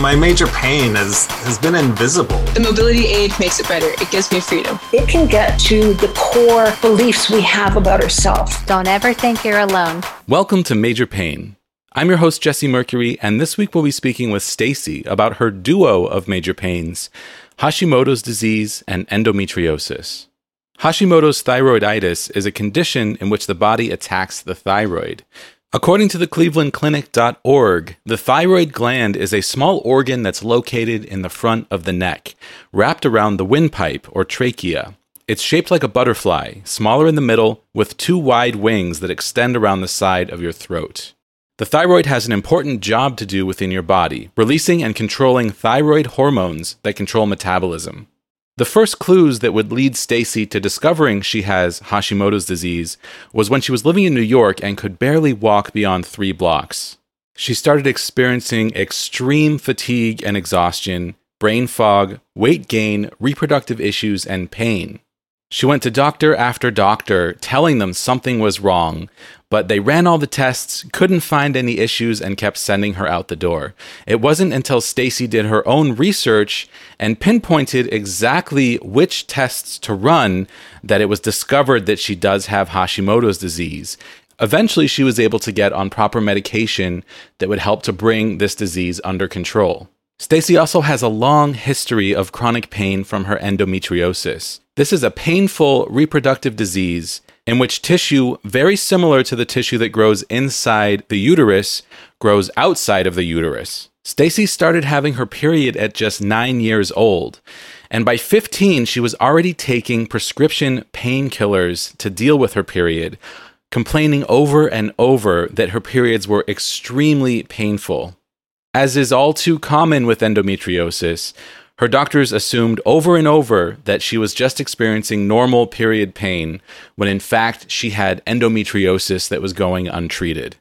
My major pain has, has been invisible. The mobility aid makes it better. It gives me freedom. It can get to the core beliefs we have about ourselves. Don't ever think you're alone. Welcome to Major Pain. I'm your host Jesse Mercury, and this week we'll be speaking with Stacy about her duo of major pains, Hashimoto's disease and endometriosis. Hashimoto's thyroiditis is a condition in which the body attacks the thyroid. According to the clevelandclinic.org, the thyroid gland is a small organ that's located in the front of the neck, wrapped around the windpipe or trachea. It's shaped like a butterfly, smaller in the middle, with two wide wings that extend around the side of your throat. The thyroid has an important job to do within your body, releasing and controlling thyroid hormones that control metabolism. The first clues that would lead Stacy to discovering she has Hashimoto's disease was when she was living in New York and could barely walk beyond three blocks. She started experiencing extreme fatigue and exhaustion, brain fog, weight gain, reproductive issues, and pain. She went to doctor after doctor telling them something was wrong, but they ran all the tests, couldn't find any issues, and kept sending her out the door. It wasn't until Stacy did her own research and pinpointed exactly which tests to run that it was discovered that she does have Hashimoto's disease. Eventually, she was able to get on proper medication that would help to bring this disease under control. Stacy also has a long history of chronic pain from her endometriosis. This is a painful reproductive disease in which tissue very similar to the tissue that grows inside the uterus grows outside of the uterus. Stacy started having her period at just 9 years old, and by 15 she was already taking prescription painkillers to deal with her period, complaining over and over that her periods were extremely painful. As is all too common with endometriosis, her doctors assumed over and over that she was just experiencing normal period pain when in fact she had endometriosis that was going untreated.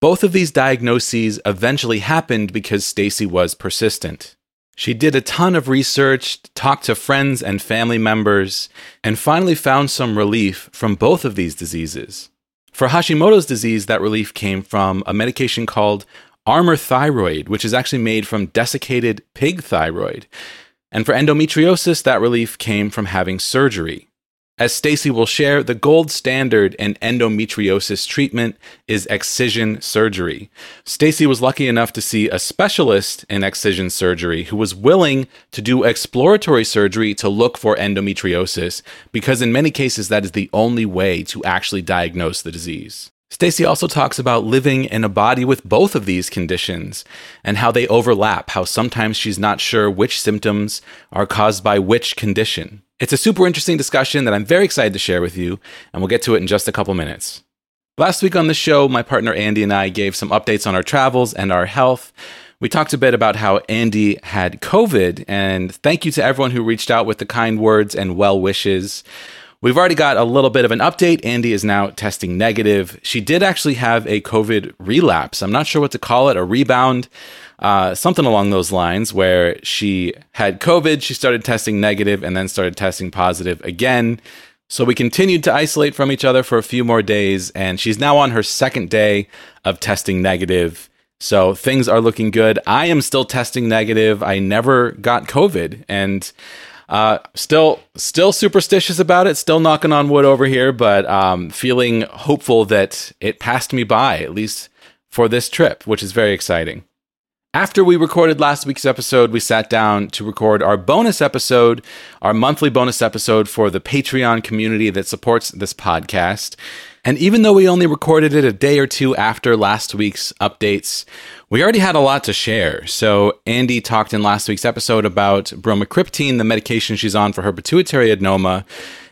Both of these diagnoses eventually happened because Stacy was persistent. She did a ton of research, talked to friends and family members, and finally found some relief from both of these diseases. For Hashimoto's disease, that relief came from a medication called Armour thyroid, which is actually made from desiccated pig thyroid. And for endometriosis, that relief came from having surgery. As Stacy will share, the gold standard in endometriosis treatment is excision surgery. Stacy was lucky enough to see a specialist in excision surgery who was willing to do exploratory surgery to look for endometriosis because in many cases that is the only way to actually diagnose the disease. Stacy also talks about living in a body with both of these conditions and how they overlap, how sometimes she's not sure which symptoms are caused by which condition. It's a super interesting discussion that I'm very excited to share with you, and we'll get to it in just a couple minutes. Last week on the show, my partner Andy and I gave some updates on our travels and our health. We talked a bit about how Andy had COVID, and thank you to everyone who reached out with the kind words and well wishes. We've already got a little bit of an update. Andy is now testing negative. She did actually have a COVID relapse. I'm not sure what to call it, a rebound, uh, something along those lines, where she had COVID, she started testing negative, and then started testing positive again. So we continued to isolate from each other for a few more days, and she's now on her second day of testing negative. So things are looking good. I am still testing negative. I never got COVID, and uh, still, still superstitious about it. Still knocking on wood over here, but um, feeling hopeful that it passed me by at least for this trip, which is very exciting. After we recorded last week's episode, we sat down to record our bonus episode, our monthly bonus episode for the Patreon community that supports this podcast. And even though we only recorded it a day or two after last week's updates, we already had a lot to share. So, Andy talked in last week's episode about bromocriptine, the medication she's on for her pituitary adenoma.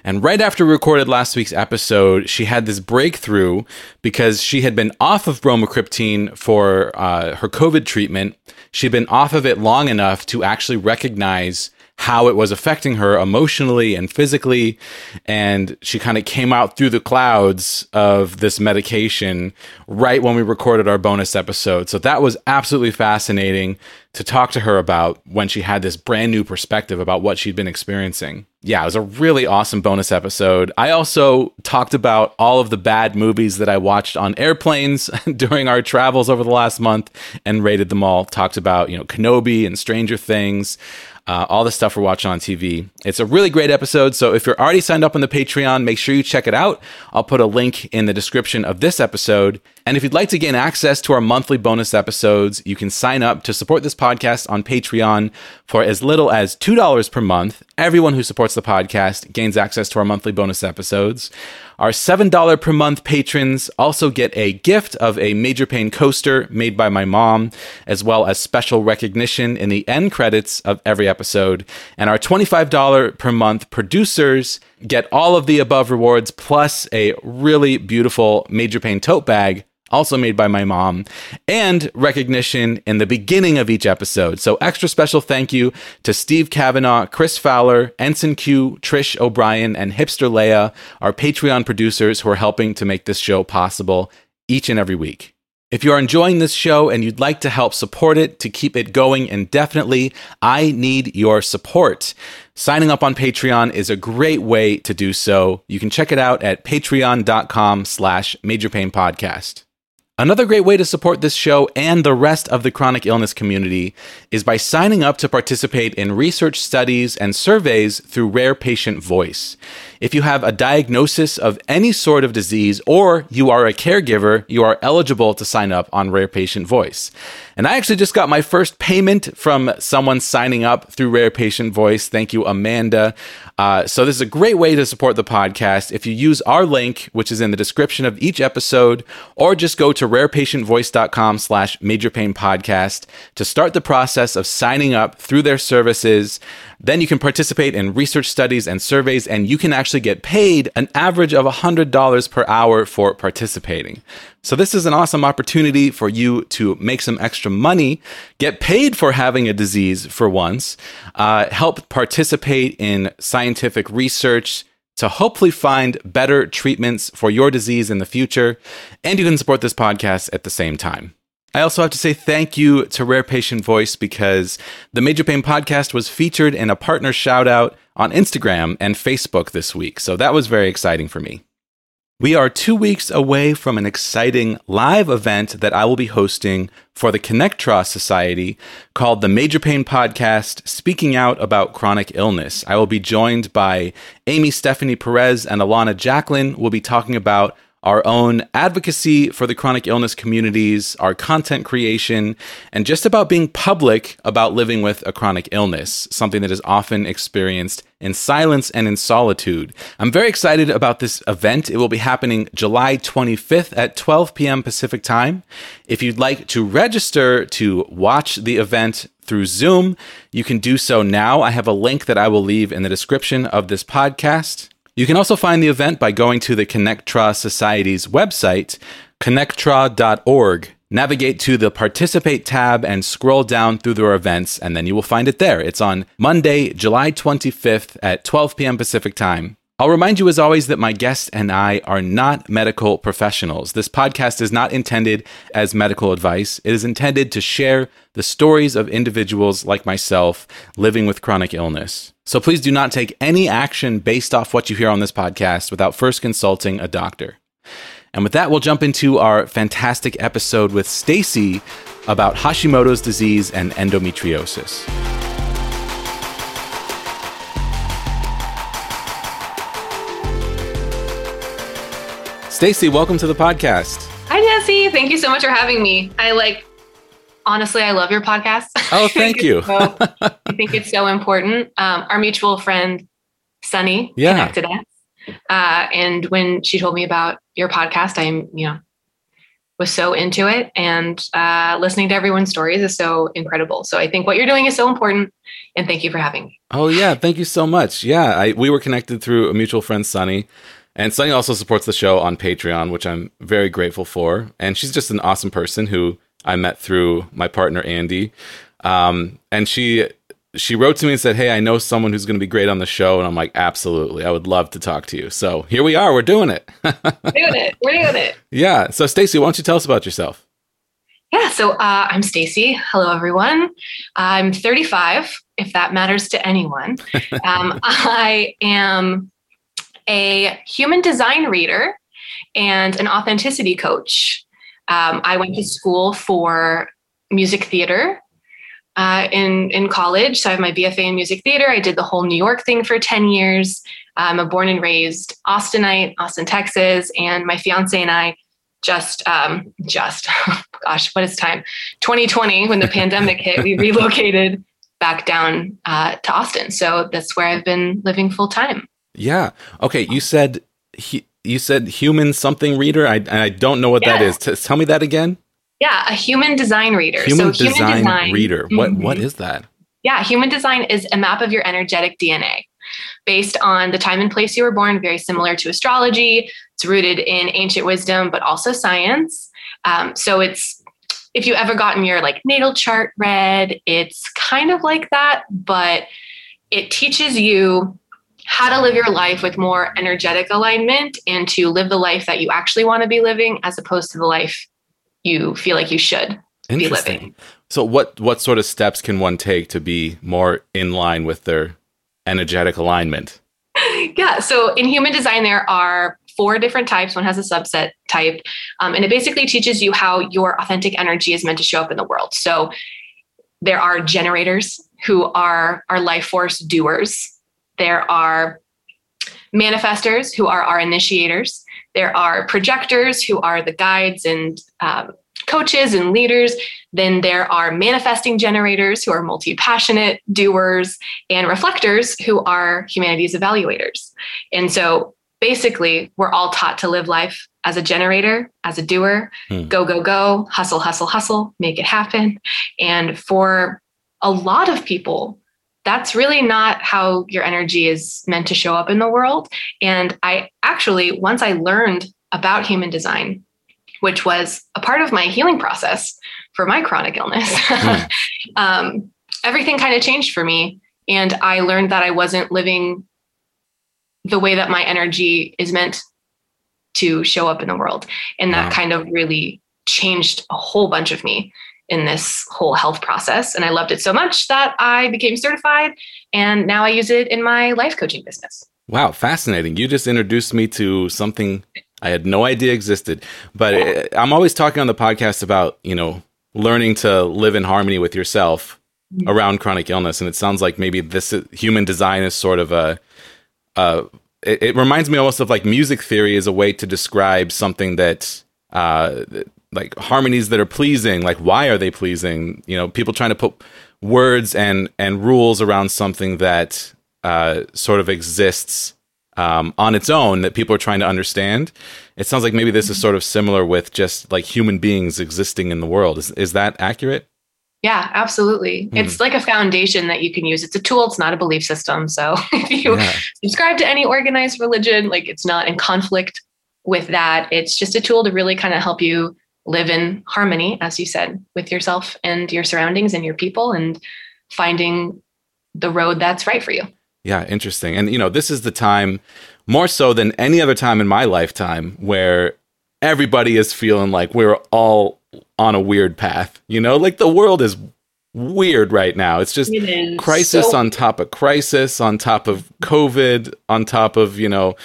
And right after we recorded last week's episode, she had this breakthrough because she had been off of bromocriptine for uh, her COVID treatment. She'd been off of it long enough to actually recognize how it was affecting her emotionally and physically. And she kind of came out through the clouds of this medication right when we recorded our bonus episode. So that was absolutely fascinating to talk to her about when she had this brand new perspective about what she'd been experiencing. Yeah, it was a really awesome bonus episode. I also talked about all of the bad movies that I watched on airplanes during our travels over the last month and rated them all. Talked about, you know, Kenobi and Stranger Things uh, all the stuff we're watching on TV. It's a really great episode. So if you're already signed up on the Patreon, make sure you check it out. I'll put a link in the description of this episode. And if you'd like to gain access to our monthly bonus episodes, you can sign up to support this podcast on Patreon for as little as $2 per month. Everyone who supports the podcast gains access to our monthly bonus episodes. Our $7 per month patrons also get a gift of a Major Pain coaster made by my mom, as well as special recognition in the end credits of every episode. And our $25 per month producers get all of the above rewards plus a really beautiful Major Pain tote bag also made by my mom, and recognition in the beginning of each episode. So, extra special thank you to Steve Kavanaugh, Chris Fowler, Ensign Q, Trish O'Brien, and Hipster Leia, our Patreon producers who are helping to make this show possible each and every week. If you are enjoying this show and you'd like to help support it to keep it going indefinitely, I need your support. Signing up on Patreon is a great way to do so. You can check it out at patreon.com slash majorpainpodcast. Another great way to support this show and the rest of the chronic illness community is by signing up to participate in research studies and surveys through Rare Patient Voice. If you have a diagnosis of any sort of disease or you are a caregiver, you are eligible to sign up on Rare Patient Voice. And I actually just got my first payment from someone signing up through Rare Patient Voice. Thank you, Amanda. Uh, so this is a great way to support the podcast. If you use our link, which is in the description of each episode, or just go to rarepatientvoice.com slash major pain podcast to start the process of signing up through their services. Then you can participate in research studies and surveys, and you can actually get paid an average of $100 per hour for participating. So, this is an awesome opportunity for you to make some extra money, get paid for having a disease for once, uh, help participate in scientific research to hopefully find better treatments for your disease in the future. And you can support this podcast at the same time. I also have to say thank you to Rare Patient Voice because the Major Pain podcast was featured in a partner shout out on Instagram and Facebook this week. So that was very exciting for me. We are two weeks away from an exciting live event that I will be hosting for the ConnectTra Society called the Major Pain Podcast, speaking out about chronic illness. I will be joined by Amy Stephanie Perez and Alana Jacqueline. We'll be talking about our own advocacy for the chronic illness communities, our content creation, and just about being public about living with a chronic illness, something that is often experienced in silence and in solitude. I'm very excited about this event. It will be happening July 25th at 12 p.m. Pacific time. If you'd like to register to watch the event through Zoom, you can do so now. I have a link that I will leave in the description of this podcast. You can also find the event by going to the ConnectTra Society's website, connectra.org. Navigate to the Participate tab and scroll down through their events, and then you will find it there. It's on Monday, July 25th at 12 p.m. Pacific Time. I'll remind you, as always, that my guest and I are not medical professionals. This podcast is not intended as medical advice. It is intended to share the stories of individuals like myself living with chronic illness. So please do not take any action based off what you hear on this podcast without first consulting a doctor. And with that, we'll jump into our fantastic episode with Stacy about Hashimoto's disease and endometriosis. Stacy, welcome to the podcast. Hi, Jesse. Thank you so much for having me. I like, honestly, I love your podcast. Oh, thank you. so, I think it's so important. Um, our mutual friend, Sunny, Yeah. connected us. Uh, and when she told me about your podcast, I'm, you know, was so into it. And uh, listening to everyone's stories is so incredible. So I think what you're doing is so important. And thank you for having me. Oh yeah, thank you so much. Yeah, I, we were connected through a mutual friend, Sunny, and Sunny also supports the show on Patreon, which I'm very grateful for. And she's just an awesome person who I met through my partner Andy, um, and she she wrote to me and said, "Hey, I know someone who's going to be great on the show," and I'm like, "Absolutely, I would love to talk to you." So here we are. We're doing it. Doing it. We're doing it. Yeah. So Stacy, why don't you tell us about yourself? Yeah. So uh, I'm Stacy. Hello, everyone. I'm 35. If that matters to anyone, um, I am a human design reader and an authenticity coach. Um, I went to school for music theater uh, in in college. So I have my BFA in music theater. I did the whole New York thing for ten years. I'm a born and raised Austinite, Austin, Texas, and my fiance and I just um, just gosh, what is time? 2020 when the pandemic hit, we relocated back down uh, to Austin. So that's where I've been living full time. Yeah. Okay. You said he, you said human something reader. I I don't know what yeah. that is. T- tell me that again. Yeah, a human design reader. Human, so design, human design reader. What mm-hmm. what is that? Yeah, human design is a map of your energetic DNA based on the time and place you were born, very similar to astrology. It's rooted in ancient wisdom, but also science. Um, so it's if you ever gotten your like natal chart read, it's kind of like that, but it teaches you how to live your life with more energetic alignment and to live the life that you actually want to be living as opposed to the life you feel like you should be living. So what what sort of steps can one take to be more in line with their energetic alignment? yeah, so in human design there are four different types. One has a subset type, um, and it basically teaches you how your authentic energy is meant to show up in the world. So there are generators who are our life force doers. There are manifestors who are our initiators. There are projectors who are the guides and um, coaches and leaders. Then there are manifesting generators who are multi passionate doers and reflectors who are humanities evaluators. And so basically, we're all taught to live life as a generator, as a doer, hmm. go, go, go, hustle, hustle, hustle, make it happen. And for a lot of people, that's really not how your energy is meant to show up in the world. And I actually, once I learned about human design, which was a part of my healing process for my chronic illness, mm. um, everything kind of changed for me. And I learned that I wasn't living the way that my energy is meant to show up in the world. And that wow. kind of really changed a whole bunch of me in this whole health process. And I loved it so much that I became certified and now I use it in my life coaching business. Wow, fascinating. You just introduced me to something I had no idea existed. But it, I'm always talking on the podcast about, you know, learning to live in harmony with yourself mm-hmm. around chronic illness. And it sounds like maybe this human design is sort of a, a it, it, reminds me almost of like music theory as a way to describe something that, uh, like harmonies that are pleasing like why are they pleasing you know people trying to put words and and rules around something that uh, sort of exists um, on its own that people are trying to understand it sounds like maybe this is sort of similar with just like human beings existing in the world is, is that accurate yeah, absolutely. Mm. It's like a foundation that you can use. It's a tool, it's not a belief system. So if you yeah. subscribe to any organized religion, like it's not in conflict with that. It's just a tool to really kind of help you live in harmony, as you said, with yourself and your surroundings and your people and finding the road that's right for you. Yeah, interesting. And, you know, this is the time more so than any other time in my lifetime where everybody is feeling like we're all on a weird path. You know, like the world is weird right now. It's just it crisis so- on top of crisis, on top of COVID, on top of, you know,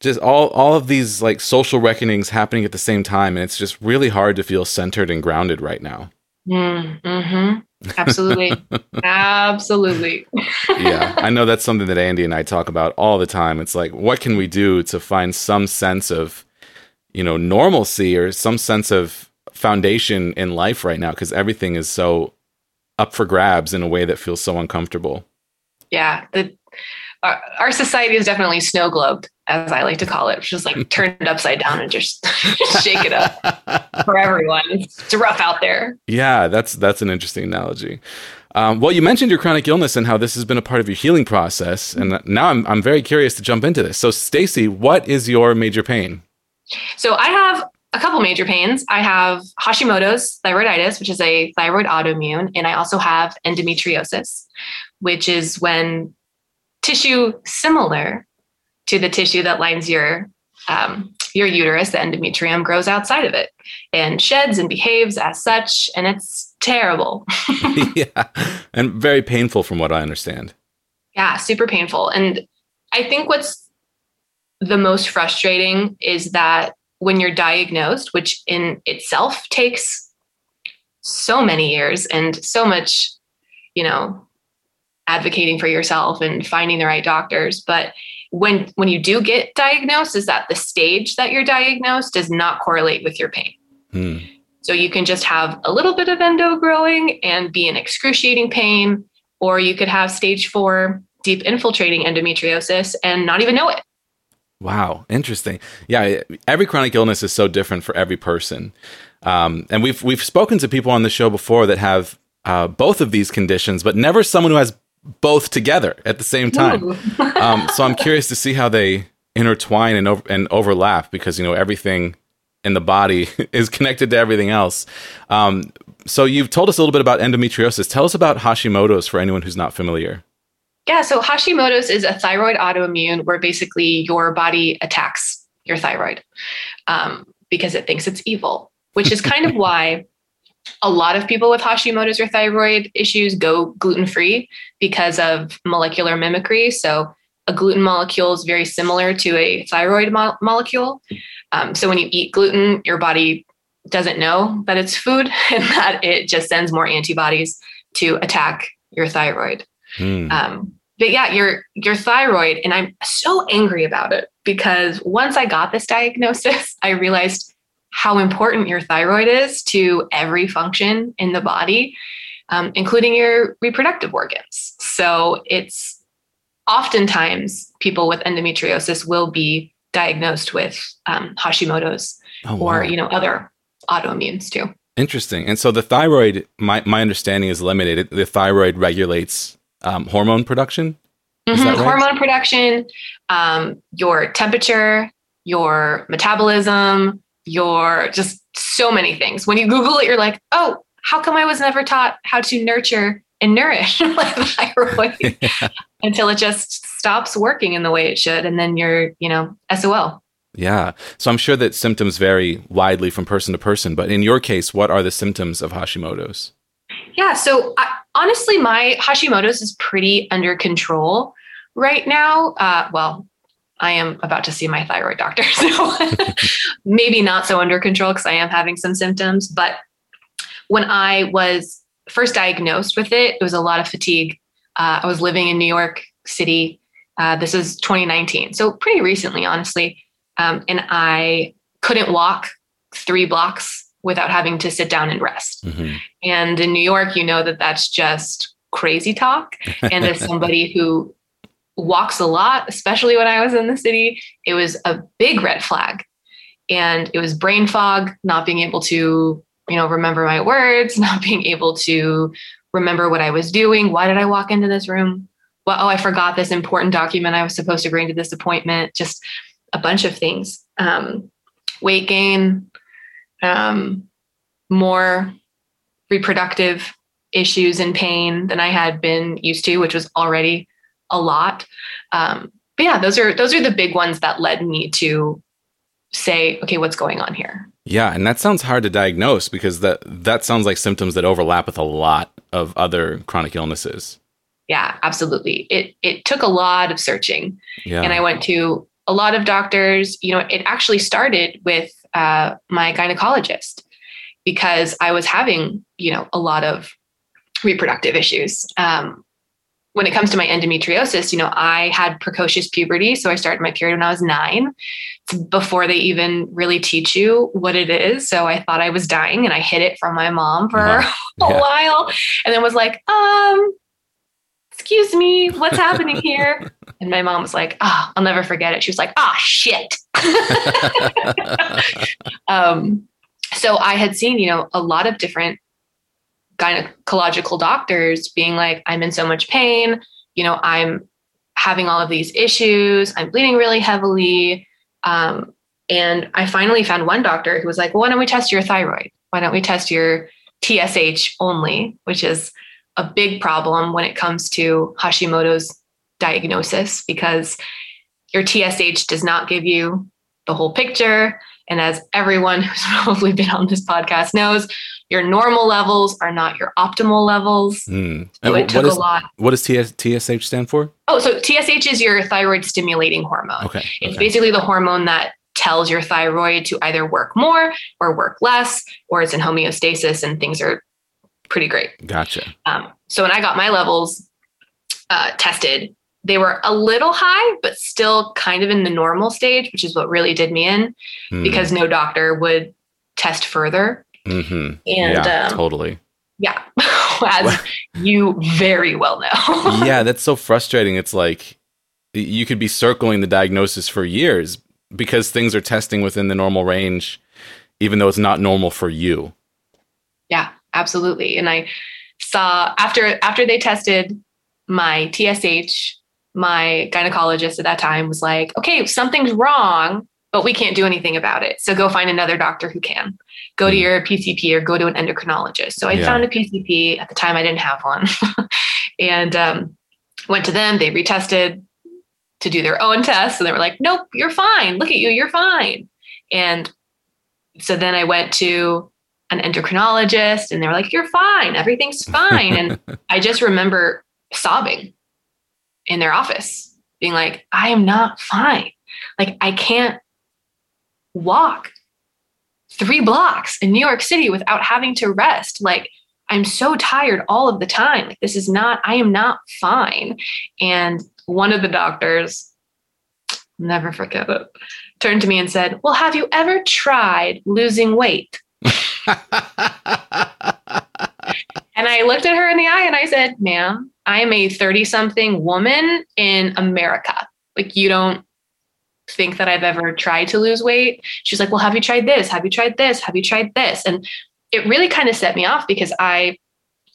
just all all of these like social reckonings happening at the same time and it's just really hard to feel centered and grounded right now. Mm, hmm absolutely. Absolutely. Yeah i know that's something that andy and i talk about all the time. It's like what can we do to find some sense of you know normalcy or some sense of foundation in life right now? Because everything is so up for grabs in a way that feels so uncomfortable. Yeah the our, our society is definitely snow globed as I like to call it, just like turn it upside down and just shake it up for everyone. It's rough out there. Yeah, that's that's an interesting analogy. Um, well, you mentioned your chronic illness and how this has been a part of your healing process, and now I'm I'm very curious to jump into this. So, Stacy, what is your major pain? So I have a couple major pains. I have Hashimoto's thyroiditis, which is a thyroid autoimmune, and I also have endometriosis, which is when tissue similar to the tissue that lines your um, your uterus, the endometrium, grows outside of it and sheds and behaves as such, and it's terrible. yeah, and very painful, from what I understand. Yeah, super painful. And I think what's the most frustrating is that when you're diagnosed, which in itself takes so many years and so much, you know, advocating for yourself and finding the right doctors, but when when you do get diagnosed is that the stage that you're diagnosed does not correlate with your pain. Hmm. So you can just have a little bit of endo growing and be in excruciating pain, or you could have stage four deep infiltrating endometriosis and not even know it. Wow, interesting. Yeah, every chronic illness is so different for every person, um, and we've we've spoken to people on the show before that have uh, both of these conditions, but never someone who has both together at the same time. um, so I'm curious to see how they intertwine and over- and overlap because you know everything in the body is connected to everything else. Um, so you've told us a little bit about endometriosis. Tell us about Hashimoto's for anyone who's not familiar. Yeah, so Hashimoto's is a thyroid autoimmune where basically your body attacks your thyroid um, because it thinks it's evil, which is kind of why a lot of people with Hashimoto's or thyroid issues go gluten free because of molecular mimicry. So, a gluten molecule is very similar to a thyroid mo- molecule. Um, so, when you eat gluten, your body doesn't know that it's food and that it just sends more antibodies to attack your thyroid. Mm. Um, but yeah, your your thyroid, and I'm so angry about it because once I got this diagnosis, I realized how important your thyroid is to every function in the body, um, including your reproductive organs. So it's oftentimes people with endometriosis will be diagnosed with um, Hashimoto's oh, wow. or you know other autoimmunes too. Interesting. And so the thyroid, my my understanding is limited. The thyroid regulates um, hormone production? Mm-hmm. Right? Hormone production, um, your temperature, your metabolism, your just so many things. When you Google it, you're like, oh, how come I was never taught how to nurture and nourish my thyroid yeah. until it just stops working in the way it should, and then you're, you know, SOL. Yeah. So I'm sure that symptoms vary widely from person to person, but in your case, what are the symptoms of Hashimoto's? Yeah. So I, honestly, my Hashimoto's is pretty under control right now. Uh, well, I am about to see my thyroid doctor, so maybe not so under control because I am having some symptoms. But when I was first diagnosed with it, it was a lot of fatigue. Uh, I was living in New York City. Uh, this is 2019, so pretty recently, honestly. Um, and I couldn't walk three blocks without having to sit down and rest. Mm-hmm. And in New York, you know that that's just crazy talk. And as somebody who walks a lot, especially when I was in the city, it was a big red flag. And it was brain fog, not being able to, you know, remember my words, not being able to remember what I was doing. Why did I walk into this room? Well, oh, I forgot this important document I was supposed to bring to this appointment. Just a bunch of things. Um, weight gain, um, more reproductive issues and pain than I had been used to, which was already a lot. Um, but yeah, those are those are the big ones that led me to say, okay, what's going on here? Yeah, and that sounds hard to diagnose because that that sounds like symptoms that overlap with a lot of other chronic illnesses. Yeah, absolutely. It it took a lot of searching. Yeah. And I went to a lot of doctors. You know, it actually started with uh, my gynecologist because I was having, you know, a lot of reproductive issues. Um, when it comes to my endometriosis, you know, I had precocious puberty. So I started my period when I was nine before they even really teach you what it is. So I thought I was dying and I hid it from my mom for uh-huh. a yeah. while and then was like, um, excuse me, what's happening here? And my mom was like, oh, I'll never forget it. She was like, ah, oh, shit. um, so I had seen, you know, a lot of different gynecological doctors being like, I'm in so much pain. You know, I'm having all of these issues. I'm bleeding really heavily. Um, And I finally found one doctor who was like, well, why don't we test your thyroid? Why don't we test your TSH only, which is a big problem when it comes to Hashimoto's diagnosis because your TSH does not give you the whole picture. And as everyone who's probably been on this podcast knows, your normal levels are not your optimal levels. Mm. So it took what, is, a lot. what does TSH stand for? Oh, so TSH is your thyroid stimulating hormone. Okay. It's okay. basically the hormone that tells your thyroid to either work more or work less, or it's in homeostasis and things are pretty great. Gotcha. Um, so when I got my levels uh, tested, they were a little high, but still kind of in the normal stage, which is what really did me in Mm. because no doctor would test further. Mhm. And yeah, um, totally. yeah, as you very well know. yeah, that's so frustrating. It's like you could be circling the diagnosis for years because things are testing within the normal range, even though it's not normal for you. Yeah, absolutely. And I saw after after they tested my TSH, my gynecologist at that time was like, "Okay, something's wrong, but we can't do anything about it. So go find another doctor who can. Go to Hmm. your PCP or go to an endocrinologist." So I Yeah. found a PCP at the time. I didn't have one, and um, went to them. They retested to do their own tests, and they were like, "Nope, you're fine. Look at you, you're fine." And so then I went to an endocrinologist and they were like, You're fine, everything's fine. and I just remember sobbing in their office, being like, I am not fine. Like, I can't walk three blocks in New York City without having to rest. Like, I'm so tired all of the time. Like, this is not, I am not fine. And one of the doctors, never forget it, turned to me and said, Well, have you ever tried losing weight? And I looked at her in the eye and I said, ma'am, I am a 30 something woman in America. Like, you don't think that I've ever tried to lose weight. She's like, well, have you tried this? Have you tried this? Have you tried this? And it really kind of set me off because I,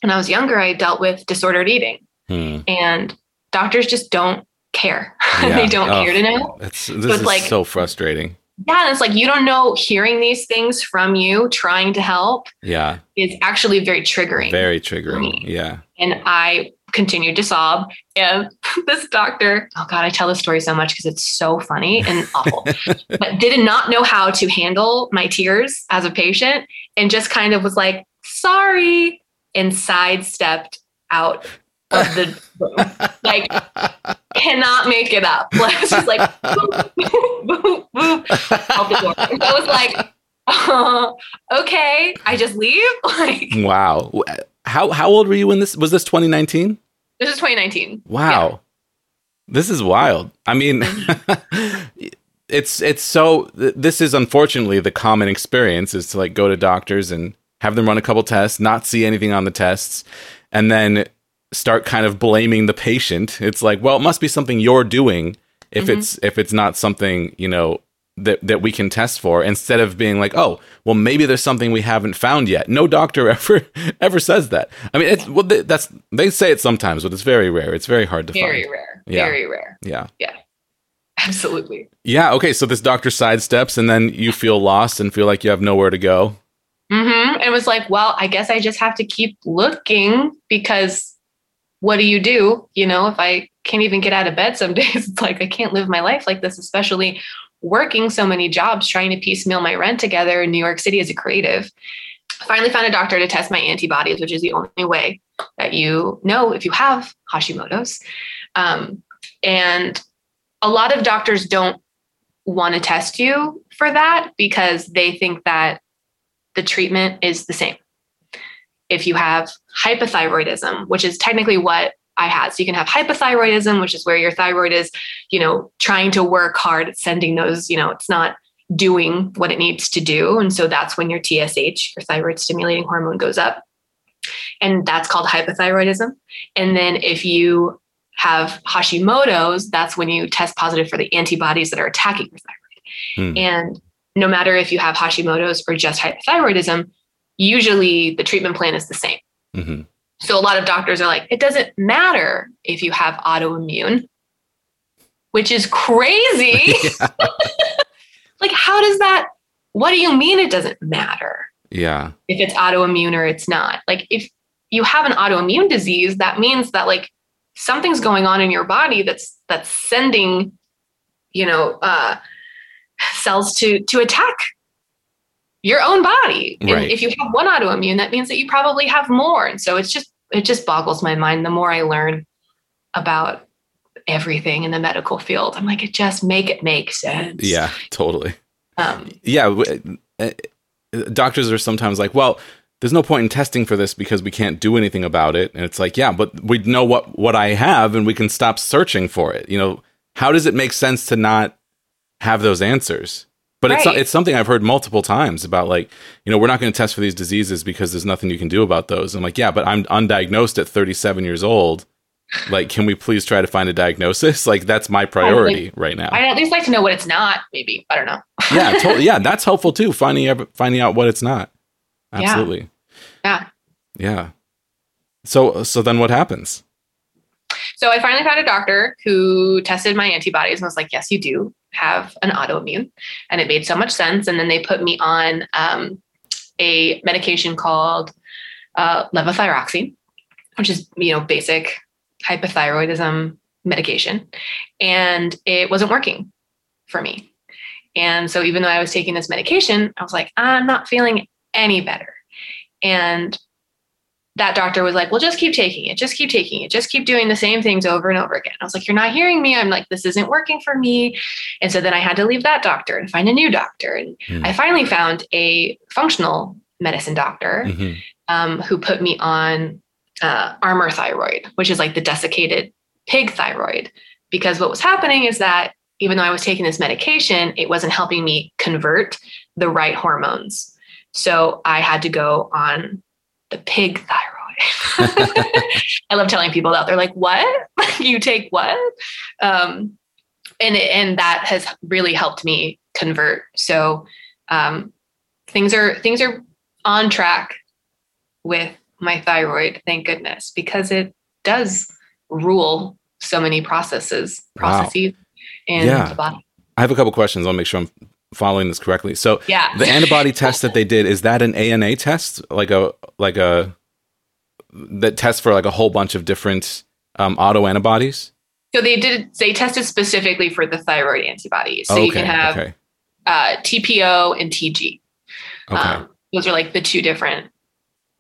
when I was younger, I dealt with disordered eating Hmm. and doctors just don't care. Yeah. they don't Oh. care to know. That's, this it's is like- so frustrating. Yeah. And it's like, you don't know hearing these things from you trying to help Yeah. is actually very triggering. Very triggering. Yeah. and I continued to sob. And this doctor, oh God, I tell this story so much because it's so funny and awful, but did not know how to handle my tears as a patient and just kind of was like, sorry, and sidestepped out of the room. like, cannot make it up. Like, it's just like, boop, boop, boop, out the door. And I was like, uh, okay, I just leave. Like, wow. How how old were you when this was this 2019? This is 2019. Wow. This is wild. I mean, it's it's so this is unfortunately the common experience is to like go to doctors and have them run a couple tests, not see anything on the tests, and then start kind of blaming the patient. It's like, well, it must be something you're doing if Mhm. it's if it's not something, you know, that that we can test for instead of being like, oh, well, maybe there's something we haven't found yet. No doctor ever ever says that. I mean, it's well, they, that's they say it sometimes, but it's very rare. It's very hard to find Very rare. Yeah. Very rare. Yeah. Yeah. Absolutely. Yeah. Okay. So this doctor sidesteps, and then you feel lost and feel like you have nowhere to go. mm-hmm it was like, well, I guess I just have to keep looking because what do you do? You know, if I can't even get out of bed some days, it's like I can't live my life like this, especially working so many jobs, trying to piecemeal my rent together in New York City as a creative. Finally found a doctor to test my antibodies, which is the only way that you know if you have Hashimoto's. Um, and a lot of doctors don't want to test you for that because they think that the treatment is the same. If you have hypothyroidism, which is technically what I had. So you can have hypothyroidism, which is where your thyroid is, you know, trying to work hard at sending those, you know, it's not doing what it needs to do. And so that's when your TSH, your thyroid stimulating hormone, goes up. And that's called hypothyroidism. And then if you have Hashimoto's, that's when you test positive for the antibodies that are attacking your thyroid. Hmm. And no matter if you have Hashimoto's or just hypothyroidism, usually the treatment plan is the same. hmm So a lot of doctors are like, it doesn't matter if you have autoimmune, which is crazy. Like, how does that? What do you mean it doesn't matter Yeah. if it's autoimmune or it's not? Like, if you have an autoimmune disease, that means that like something's going on in your body that's that's sending, you know, uh, cells to to attack your own body. And Right. if you have one autoimmune, that means that you probably have more. And so it's just it just boggles my mind the more I learn about everything in the medical field. I'm like, it just make it make sense. Yeah, totally. Um, Yeah. w- uh, uh, Doctors are sometimes like, well, there's no point in testing for this because we can't do anything about it. And it's like, yeah, but we know what, what I have and we can stop searching for it. You know, how does it make sense to not have those answers? But it's, Right. it's something I've heard multiple times about like, you know, we're not going to test for these diseases because there's nothing you can do about those. I'm like, yeah, but I'm undiagnosed at 37 years old. Like, can we please try to find a diagnosis? Like, that's my priority right now. I'd at least like to know what it's not, maybe. I don't know. yeah, totally. Yeah, that's helpful too. Finding out, finding out what it's not. Yeah. Absolutely. Yeah. Yeah. So so then what happens? So I finally found a doctor who tested my antibodies and was like, yes, you do have an autoimmune. And it made so much sense. And then they put me on um, a medication called uh, levothyroxine, which is, you know, basic hypothyroidism medication. And it wasn't working for me. And so even though I was taking this medication, I was like, I'm not feeling any better. And that doctor was like, well, just keep taking it, just keep taking it, just keep doing the same things over and over again. I was like, you're not hearing me. I'm like, this isn't working for me. And so then I had to leave that doctor and find a new doctor. And Hmm. I finally found a functional medicine doctor Mhm. um, who put me on uh, Armour thyroid, which is like the desiccated pig thyroid. Because what was happening is that even though I was taking this medication, it wasn't helping me convert the right hormones. So I had to go on the pig thyroid. I love telling people that they're like, "What? you take what?" Um, and and that has really helped me convert. So um, things are things are on track with my thyroid, thank goodness, because it does rule so many processes Wow. processes in Yeah. the body. I have a couple questions. I'll make sure I'm following this correctly. So Yeah. the antibody test that they did is that an ANA test, like a like a that tests for like a whole bunch of different um, auto antibodies? So they did they tested specifically for the thyroid antibodies. So you can have okay, uh, TPO and TG. okay, Um, those are like the two different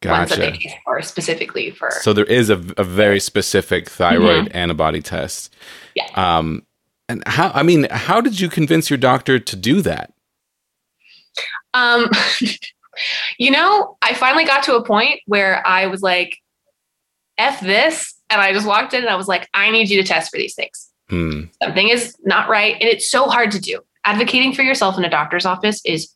ones that they test for specifically for. So there is a, a very specific thyroid antibody test. Mm-hmm. Yeah. Um, and how? I mean, how did you convince your doctor to do that? Um, you know, I finally got to a point where I was like, F this. And I just walked in and I was like, I need you to test for these things. Hmm. Something is not right. And it's so hard to do. Advocating for yourself in a doctor's office is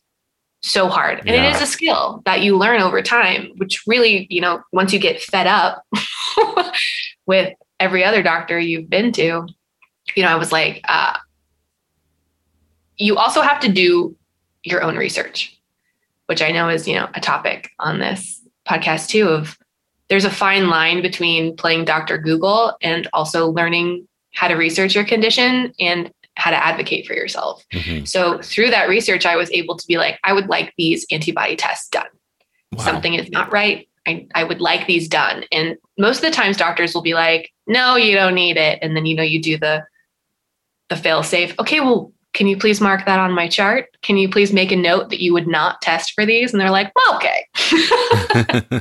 so hard. And it Yeah. is a skill that you learn over time, which really, you know, once you get fed up with every other doctor you've been to, you know, I was like, uh, you also have to do your own research, which I know is, you know, a topic on this podcast too of there's a fine line between playing Dr. Google and also learning how to research your condition and how to advocate for yourself. Mhm. So through that research, I was able to be like, I would like these antibody tests done. Wow. Something is not right. I, I would like these done. And most of the times doctors will be like, no, you don't need it. And then, you know, you do the, the fail safe. Okay, well, can you please mark that on my chart? Can you please make a note that you would not test for these? And they're like, well, okay,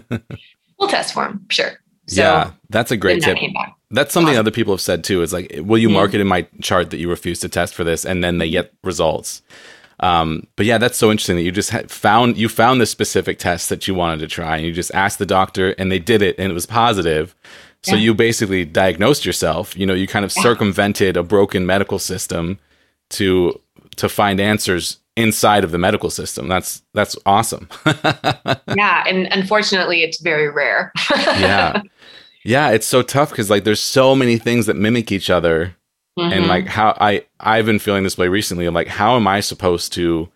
we'll test for them. Sure. So yeah, that's a great then that tip. That's something Awesome. other people have said too. Is like, will you mark it in my chart that you refuse to test for this, and then they get results. Um, but yeah, that's so interesting that you just had found you found the specific test that you wanted to try, and you just asked the doctor, and they did it, and it was positive. So Yeah. you basically diagnosed yourself. You know, you kind of Yeah. circumvented a broken medical system to to find answers inside of the medical system. That's that's awesome. yeah. And unfortunately, it's very rare. yeah, yeah, it's so tough because like there's so many things that mimic each other and Mhm. like how i i've been feeling this way recently of like how am i supposed to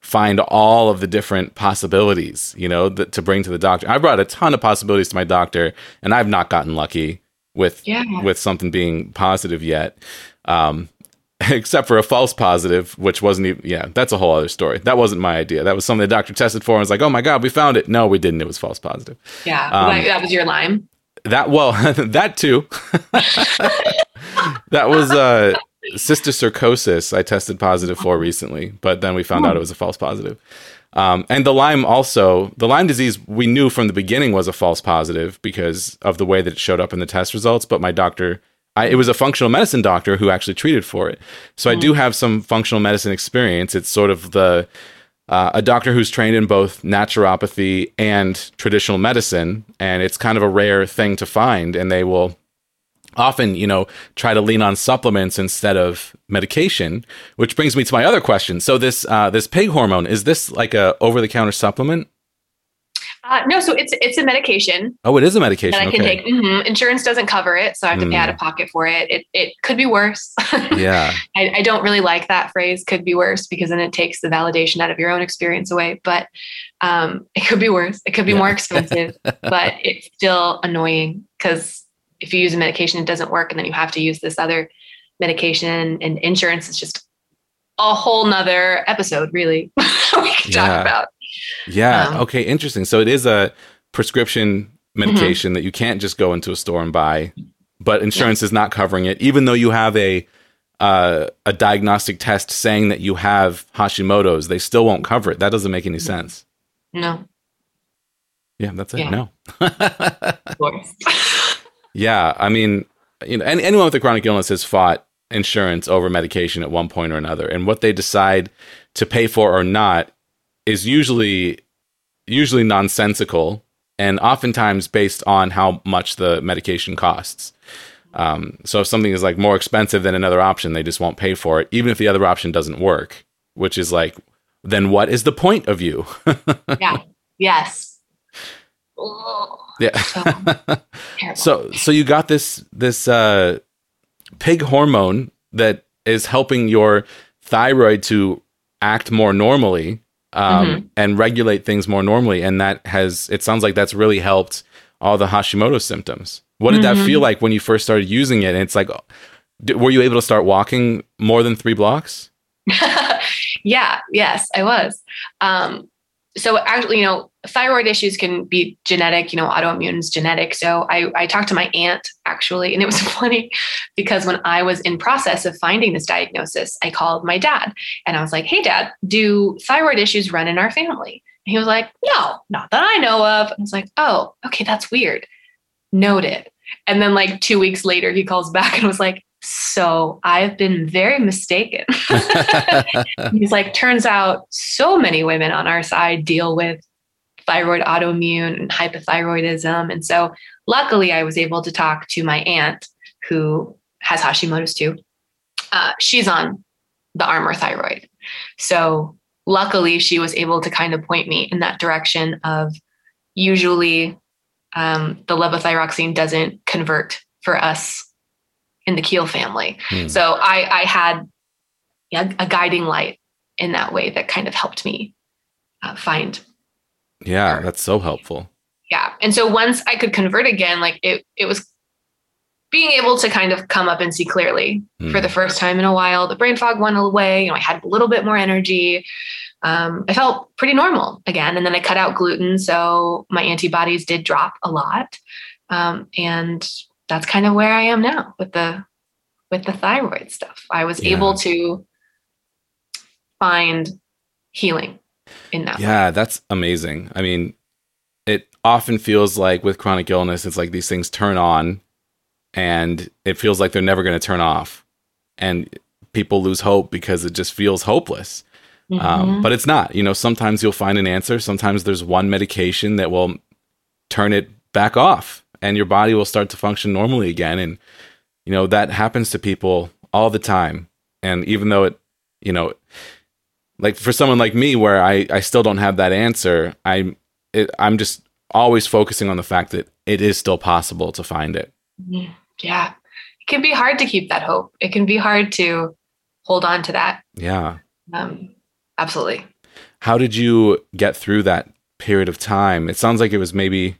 find all of the different possibilities you know that to bring to the doctor i brought a ton of possibilities to my doctor and i've not gotten lucky with yeah. with something being positive yet um except for a false positive, which wasn't even, yeah, that's a whole other story. That wasn't my idea. That was something the doctor tested for and was like, oh my God, we found it. No, we didn't. It was false positive. Yeah. Um, that, that was your Lyme. That, well, that too. that was uh, cysticercosis I tested positive for recently, but then we found out it was a false positive. Um, and the Lyme also, the Lyme disease, we knew from the beginning was a false positive because of the way that it showed up in the test results. But my doctor, I, it was a functional medicine doctor who actually treated for it. So I do have some functional medicine experience. It's sort of the uh, a doctor who's trained in both naturopathy and traditional medicine, and it's kind of a rare thing to find. And they will often, you know, try to lean on supplements instead of medication. Which brings me to my other question. So this uh, this pig hormone is this like a over the counter supplement? Uh, no, so it's it's a medication Oh, it is a medication. that I can okay. take. hmm Insurance doesn't cover it, so I have to pay Mm. out of pocket for it. It it could be worse. Yeah. I, I don't really like that phrase could be worse because then it takes the validation out of your own experience away but um, it could be worse it could be Yeah. more expensive but it's still annoying because if you use a medication it doesn't work and then you have to use this other medication and insurance is just a whole nother episode really we could Yeah. talk about Yeah. Um, okay. Interesting. So it is a prescription medication that you can't just go into a store and buy, but insurance is not covering it, even though you have a uh, a diagnostic test saying that you have Hashimoto's. They still won't cover it. That doesn't make any sense. no Yeah, that's it. Yeah. No. of course yeah, I mean, you know, any, anyone with a chronic illness has fought insurance over medication at one point or another, and what they decide to pay for or not is usually usually nonsensical and oftentimes based on how much the medication costs. Um, so if something is like more expensive than another option, they just won't pay for it, even if the other option doesn't work. Which is like, then what is the point of you? yeah yes Ugh, yeah. so. So so you got this this uh pig hormone that is helping your thyroid to act more normally um Mm-hmm. and regulate things more normally and that has it sounds like that's really helped all the Hashimoto symptoms. What did that Mm-hmm. feel like when you first started using it? And it's like d- were you able to start walking more than 3 blocks? yeah, yes, I was. Um, so actually, you know, thyroid issues can be genetic, you know, autoimmune is genetic. So I, I talked to my aunt actually, and it was funny because when I was in process of finding this diagnosis, I called my dad and I was like, Hey dad, do thyroid issues run in our family? And he was like, No, not that I know of. I was like, Oh, okay, that's weird. Noted. And then like two weeks later, he calls back and was like, so I've been very mistaken. He's like, turns out so many women on our side deal with thyroid autoimmune and hypothyroidism. And so luckily I was able to talk to my aunt who has Hashimoto's too. Uh, she's on the Armour thyroid. So luckily she was able to kind of point me in that direction of usually um, the levothyroxine doesn't convert for us in the Keel family. Hmm. So I, I had yeah, a guiding light in that way that kind of helped me uh, find. Yeah, that's so helpful. Yeah. And so once I could convert again, like it, it was being able to kind of come up and see clearly Hmm. for the first time in a while. The brain fog went away. You know, I had a little bit more energy. Um, I felt pretty normal again. And then I cut out gluten. So my antibodies did drop a lot. Um, and that's kind of where I am now with the with the thyroid stuff. I was Yeah. able to find healing in that. way. Yeah, that's amazing. I mean, it often feels like with chronic illness, it's like these things turn on and it feels like they're never going to turn off. And people lose hope because it just feels hopeless. Um, Mhm. but it's not. You know, sometimes you'll find an answer. Sometimes there's one medication that will turn it back off and your body will start to function normally again. And, you know, that happens to people all the time. And even though it, you know, like for someone like me where I, I still don't have that answer, I it, I'm just always focusing on the fact that it is still possible to find it. Mhm. Yeah. It can be hard to keep that hope. It can be hard to hold on to that. Yeah. Um, absolutely. How did you get through that period of time? It sounds like it was maybe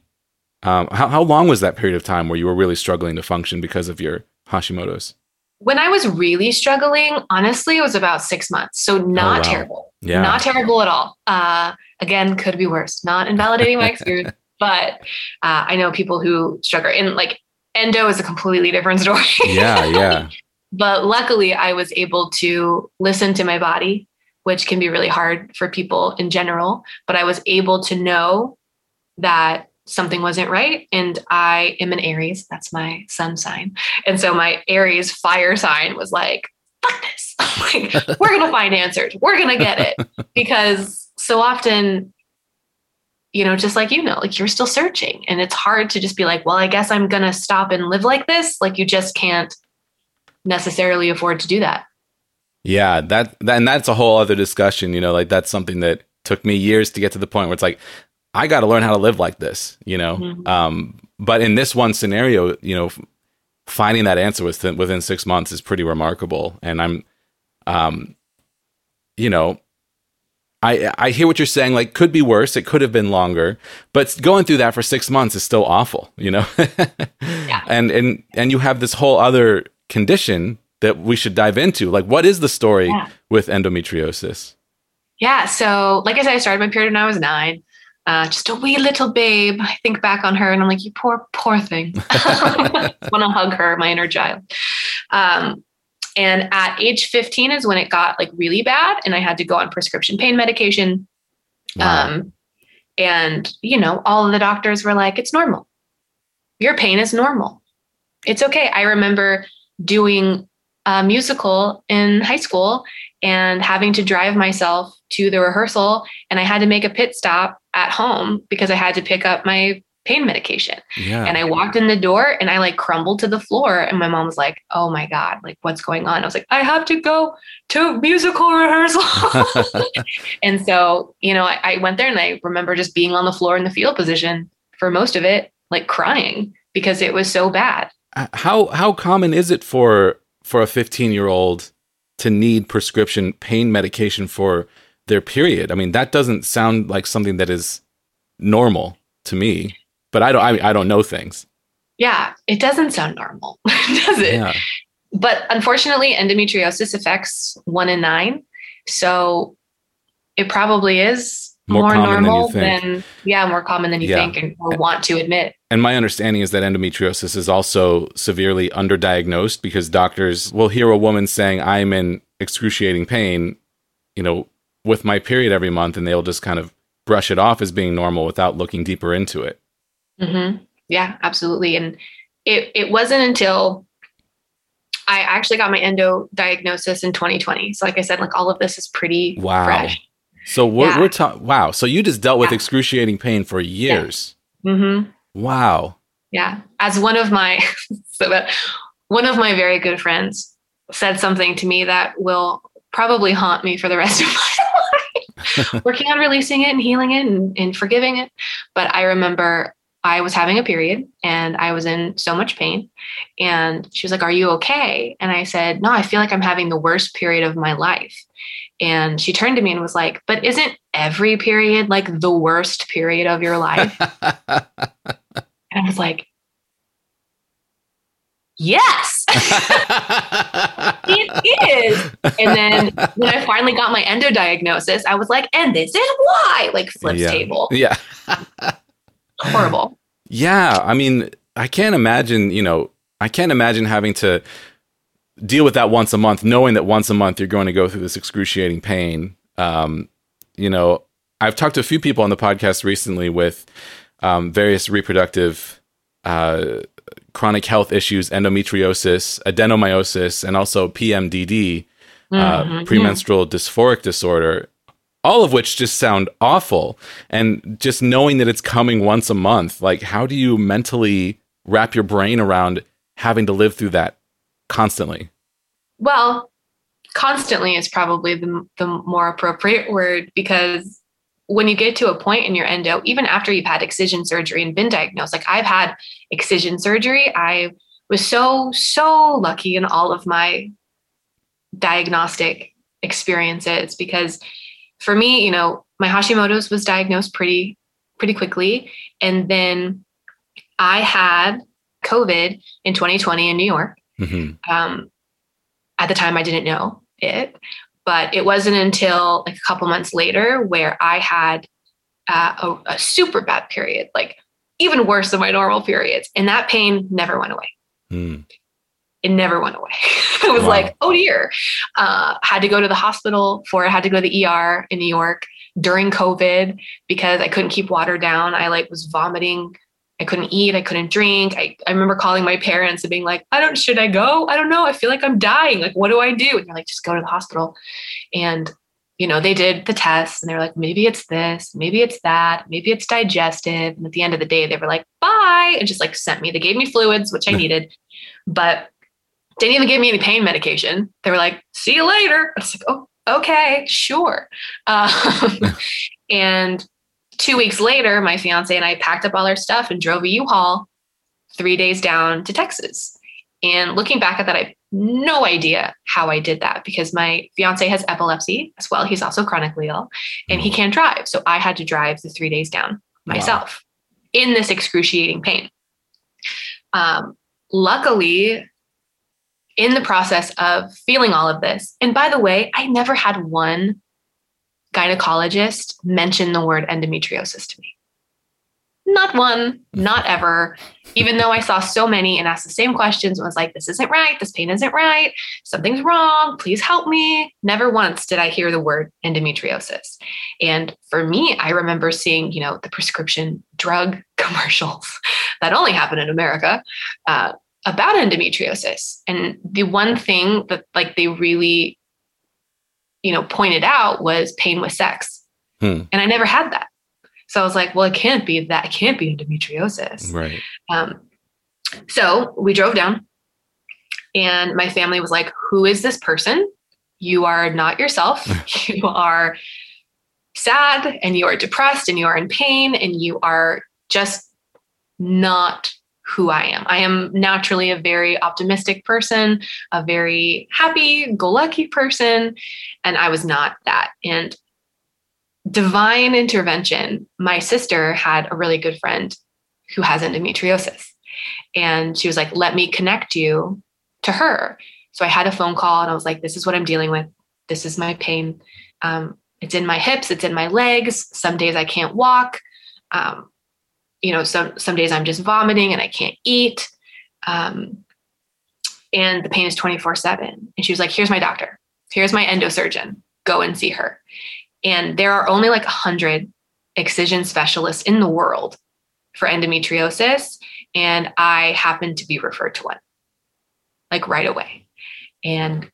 um, how how long was that period of time where you were really struggling to function because of your Hashimoto's? When I was really struggling, honestly, it was about six months. So not wow. terrible. Yeah. Not terrible at all. Uh, again, could be worse. Not invalidating my experience, but uh, I know people who struggle. And like endo is a completely different story. yeah, yeah. but luckily, I was able to listen to my body, which can be really hard for people in general. But I was able to know that something wasn't right. And I am an Aries, that's my sun sign. And so my Aries fire sign was like, fuck this. like, we're going to find answers. We're going to get it. Because so often, you know, just like you know, like you're still searching. And it's hard to just be like, well, I guess I'm going to stop and live like this. Like you just can't necessarily afford to do that. Yeah, that, that and that's a whole other discussion, you know, like that's something that took me years to get to the point where it's like I got to learn how to live like this, you know. Mm-hmm. Um, but in this one scenario, you know, finding that answer within within six months is pretty remarkable. And I'm, um, you know, I I hear what you're saying. Like, could be worse. It could have been longer, but going through that for six months is still awful, you know. yeah. And and and you have this whole other condition that we should dive into. Like, what is the story yeah. with endometriosis? Yeah. So, like I said, I started my period when I was nine uh, just a wee little babe. I think back on her and I'm like, you poor, poor thing. I want to hug her, my inner child. Um, and at age 15 is when it got like really bad and I had to go on prescription pain medication. Wow. Um, and, you know, all of the doctors were like, it's normal. Your pain is normal. It's okay. I remember doing a musical in high school and having to drive myself to the rehearsal and I had to make a pit stop at home because I had to pick up my pain medication. Yeah. And I walked in the door and I like crumbled to the floor and my mom was like, "Oh my god, like what's going on?" I was like, "I have to go to musical rehearsal." and so, you know, I, I went there and I remember just being on the floor in the fetal position for most of it, like crying because it was so bad. Uh, how how common is it for for a 15-year-old to need prescription pain medication for their period. I mean, that doesn't sound like something that is normal to me, but I don't, I, I don't know things. Yeah, it doesn't sound normal, does it? Yeah. But unfortunately, endometriosis affects one in nine. So it probably is more, more normal than, than, yeah, more common than you yeah. think and or want to admit. And my understanding is that endometriosis is also severely underdiagnosed because doctors will hear a woman saying, I'm in excruciating pain, you know, with my period every month, and they'll just kind of brush it off as being normal without looking deeper into it. Mm-hmm. Yeah, absolutely. And it, it wasn't until I actually got my endo diagnosis in 2020. So, like I said, like all of this is pretty wow. fresh. So we're, yeah. we're talking. Wow. So you just dealt with yeah. excruciating pain for years. Yeah. Mm-hmm. Wow. Yeah. As one of my so one of my very good friends said something to me that will probably haunt me for the rest of my life. Working on releasing it and healing it and, and forgiving it. But I remember I was having a period and I was in so much pain. And she was like, Are you okay? And I said, No, I feel like I'm having the worst period of my life. And she turned to me and was like, But isn't every period like the worst period of your life? and I was like, Yes, it is. And then when I finally got my endo diagnosis, I was like, And this is why, like flips yeah. table. Yeah. Horrible. Yeah. I mean, I can't imagine, you know, I can't imagine having to deal with that once a month, knowing that once a month you're going to go through this excruciating pain. Um, you know, I've talked to a few people on the podcast recently with um, various reproductive uh, chronic health issues, endometriosis, adenomyosis, and also PMDD, uh, mm-hmm. uh, premenstrual dysphoric disorder, all of which just sound awful. And just knowing that it's coming once a month, like, how do you mentally wrap your brain around having to live through that constantly? Well, constantly is probably the, the more appropriate word because when you get to a point in your endo, even after you've had excision surgery and been diagnosed, like I've had excision surgery, I was so, so lucky in all of my diagnostic experiences because for me, you know, my Hashimoto's was diagnosed pretty, pretty quickly. And then I had COVID in 2020 in New York. Mm-hmm. Um, at the time, I didn't know it, but it wasn't until like a couple months later where I had uh, a, a super bad period, like even worse than my normal periods. And that pain never went away. Mm. It never went away. I was Wow. like, oh dear. Uh, had to go to the hospital for it, had to go to the ER in New York during COVID because I couldn't keep water down. I like was vomiting. I couldn't eat. I couldn't drink. I, I remember calling my parents and being like, I don't, should I go? I don't know. I feel like I'm dying. Like, what do I do? And they're like, just go to the hospital. And, you know, they did the tests and they were like, maybe it's this, maybe it's that, maybe it's digestive. And at the end of the day, they were like, bye, and just like sent me. They gave me fluids, which I needed, but didn't even give me any pain medication. They were like, see you later. I was like, oh, okay, sure. Um, and two weeks later, my fiance and I packed up all our stuff and drove a U-Haul three days down to Texas. And looking back at that, I have no idea how I did that because my fiance has epilepsy as well. He's also chronically ill and he can't drive. So I had to drive the three days down myself in this excruciating pain. Um, luckily, in the process of feeling all of this, and by the way, I never had one gynecologist mention the word endometriosis to me. Not one, not ever. Even though I saw so many and asked the same questions and was like, this isn't right, this pain isn't right, something's wrong, please help me. Never once did I hear the word endometriosis. And for me, I remember seeing, you know, the prescription drug commercials that only happen in America uh, about endometriosis. And the one thing that like they really, you know, pointed out was pain with sex. Hmm. And I never had that. So I was like, well, it can't be that. It can't be endometriosis. Right. Um, so we drove down, and my family was like, Who is this person? You are not yourself. you are sad and you are depressed and you are in pain and you are just not who I am. I am naturally a very optimistic person, a very happy, go lucky person. And I was not that. And divine intervention, my sister had a really good friend who has endometriosis. And she was like, let me connect you to her. So I had a phone call and I was like, this is what I'm dealing with. This is my pain. Um, it's in my hips, it's in my legs. Some days I can't walk. Um, you know, some some days I'm just vomiting and I can't eat. Um, and the pain is 24 7. And she was like, here's my doctor. Here's my endosurgeon. Go and see her. And there are only like 100 excision specialists in the world for endometriosis. And I happened to be referred to one like right away. And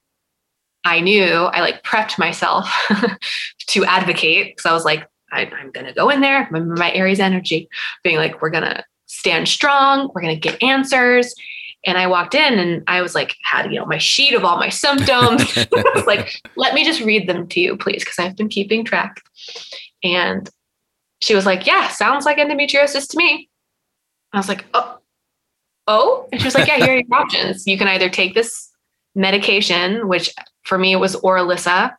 I knew I like prepped myself to advocate because I was like, I, am going to go in there, remember my Aries energy, being like, we're going to stand strong, we're going to get answers. And I walked in and I was like, had, you know, my sheet of all my symptoms. Like, let me just read them to you, please, because I've been keeping track. And she was like, yeah, sounds like endometriosis to me. I was like, oh, oh. And she was like, yeah, here are your options. You can either take this medication, which for me was Orilissa.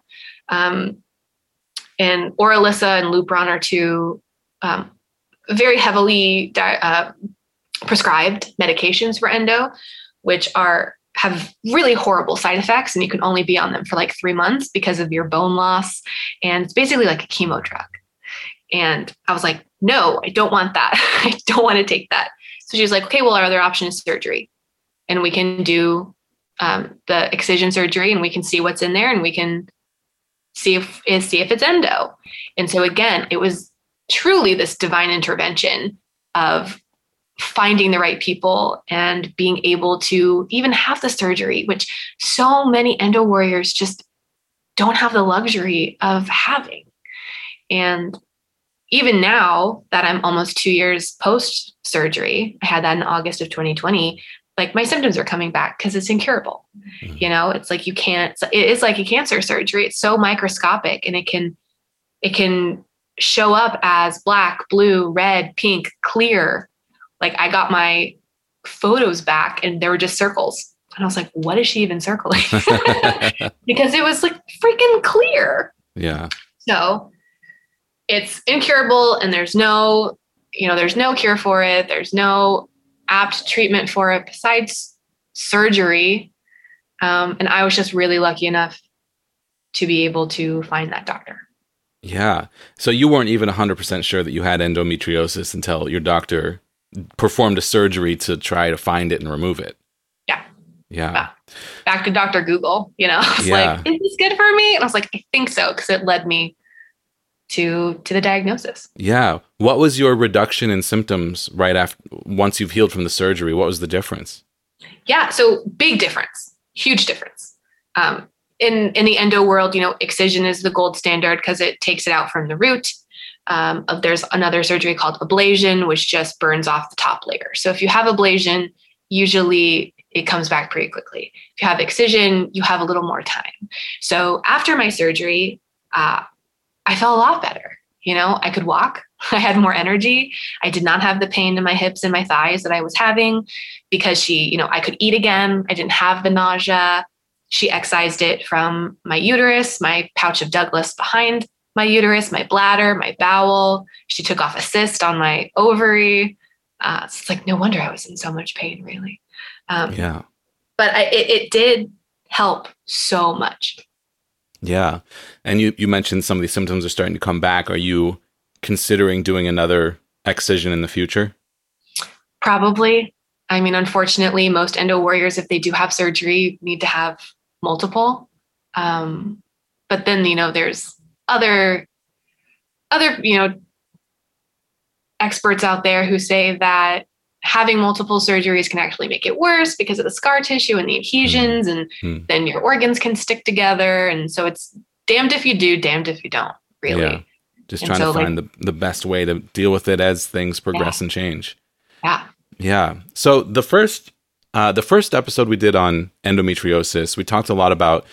Um, and or Orilissa and Lupron are two um, very heavily di- uh, prescribed medications for endo, which are have really horrible side effects, and you can only be on them for like three months because of your bone loss. And it's basically like a chemo drug. And I was like, no, I don't want that. I don't want to take that. So she was like, okay, well, our other option is surgery, and we can do um, the excision surgery, and we can see what's in there, and we can see if is see if it's endo. And so again, it was truly this divine intervention of finding the right people and being able to even have the surgery, which so many endo warriors just don't have the luxury of having. And even now that I'm almost two years post surgery, I had that in August of 2020. Like my symptoms are coming back because it's incurable. Mm-hmm. You know, it's like you can't. It is like a cancer surgery. It's so microscopic, and it can, it can show up as black, blue, red, pink, clear. Like I got my photos back, and there were just circles, and I was like, "What is she even circling?" because it was like freaking clear. Yeah. So it's incurable and there's no you know there's no cure for it there's no apt treatment for it besides surgery Um, and I was just really lucky enough to be able to find that doctor. Yeah. So you weren't even 100% sure that you had endometriosis until your doctor performed a surgery to try to find it and remove it. Yeah. Yeah. Wow. Back to Dr. Google, you know, I was Yeah. like, is this good for me? And I was like, I think so, because it led me to to the diagnosis. Yeah. What was your reduction in symptoms right after once you've healed from the surgery? What was the difference? Yeah, so big difference, huge difference. Um, in in the endo world, you know, excision is the gold standard because it takes it out from the root. Um, there's another surgery called ablation, which just burns off the top layer. So if you have ablation, usually it comes back pretty quickly. If you have excision, you have a little more time. So after my surgery, uh, I felt a lot better. You know, I could walk. I had more energy. I did not have the pain in my hips and my thighs that I was having because she, you know, I could eat again. I didn't have the nausea. She excised it from my uterus, my pouch of Douglas behind my uterus, my bladder, my bowel. She took off a cyst on my ovary. Uh, so it's like no wonder I was in so much pain, really. Um, Yeah. But I, it, it did help so much. Yeah. And you, you mentioned some of these symptoms are starting to come back. Are you considering doing another excision in the future? Probably. I mean, unfortunately, most endo warriors, if they do have surgery, need to have multiple. Um, but then, you know, there's other, other, you know, experts out there who say that having multiple surgeries can actually make it worse because of the scar tissue and the adhesions, and Mhm. then your organs can stick together. And so it's damned if you do, damned if you don't, really. Yeah. Just And trying so, to like- find the, the best way to deal with it as things progress and change. Yeah. Yeah. So the first uh, the first episode we did on endometriosis, we talked a lot about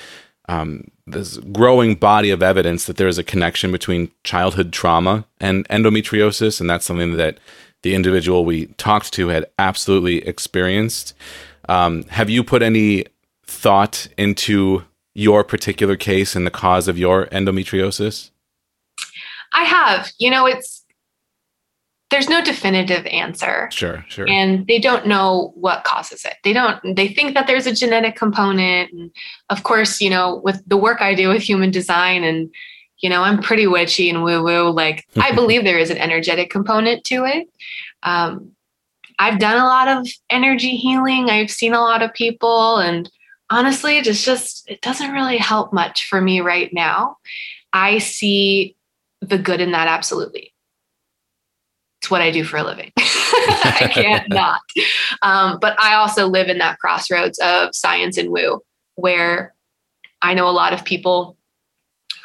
um, this growing body of evidence that there is a connection between childhood trauma and endometriosis, and that's something that the individual we talked to had absolutely experienced. Um, have you put any thought into your particular case and the cause of your endometriosis? I have. You know, it's, there's no definitive answer. Sure, sure. and they don't know what causes it. They don't they think that there's a genetic component and of course, you know, with the work I do with human design and you know, I'm pretty witchy and woo woo like I believe there is an energetic component to it. Um I've done a lot of energy healing. I've seen a lot of people and honestly, it's just it doesn't really help much for me right now. I see the good in that absolutely it's what I do for a living. I can't not. Um, but I also live in that crossroads of science and woo, where I know a lot of people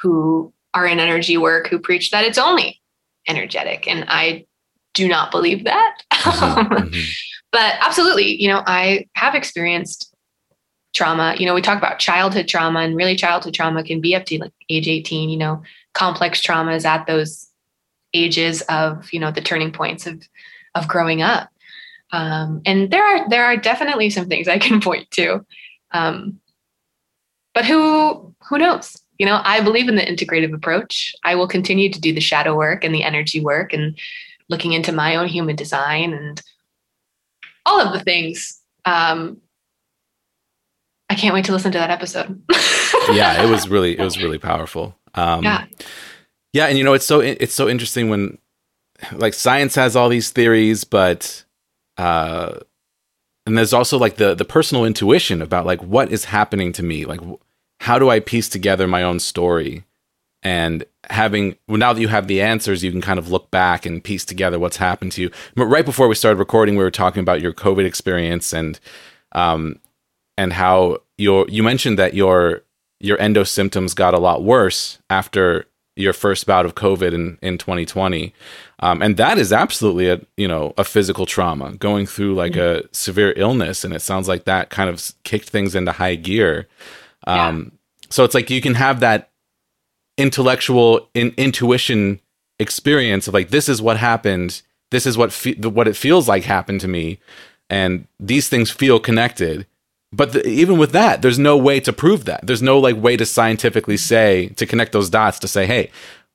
who are in energy work who preach that it's only energetic. And I do not believe that. Mhm, mhm. but absolutely, you know, I have experienced trauma. You know, we talk about childhood trauma, and really childhood trauma can be up to like age 18, you know, complex traumas at those ages of, you know, the turning points of of growing up. Um, and there are there are definitely some things I can point to. Um, but who who knows? You know, I believe in the integrative approach. I will continue to do the shadow work and the energy work and looking into my own human design and all of the things. Um, I can't wait to listen to that episode. yeah, it was really it was really powerful. Um, Yeah. yeah, and you know it's so it's so interesting when like science has all these theories, but uh, and there's also like the the personal intuition about like what is happening to me, like how do I piece together my own story, and having well, now that you have the answers, you can kind of look back and piece together what's happened to you. But right before we started recording, we were talking about your COVID experience and um and how your you mentioned that your your endo symptoms got a lot worse after your first bout of COVID in, in 2020. Um, and that is absolutely a, you know, a physical trauma going through like a severe illness. And it sounds like that kind of kicked things into high gear. Um, so it's like you can have that intellectual in, intuition experience of like, this is what happened. This is what, fe- what it feels like happened to me. And these things feel connected but the, even with that there's no way to prove that there's no like way to scientifically say to connect those dots to say hey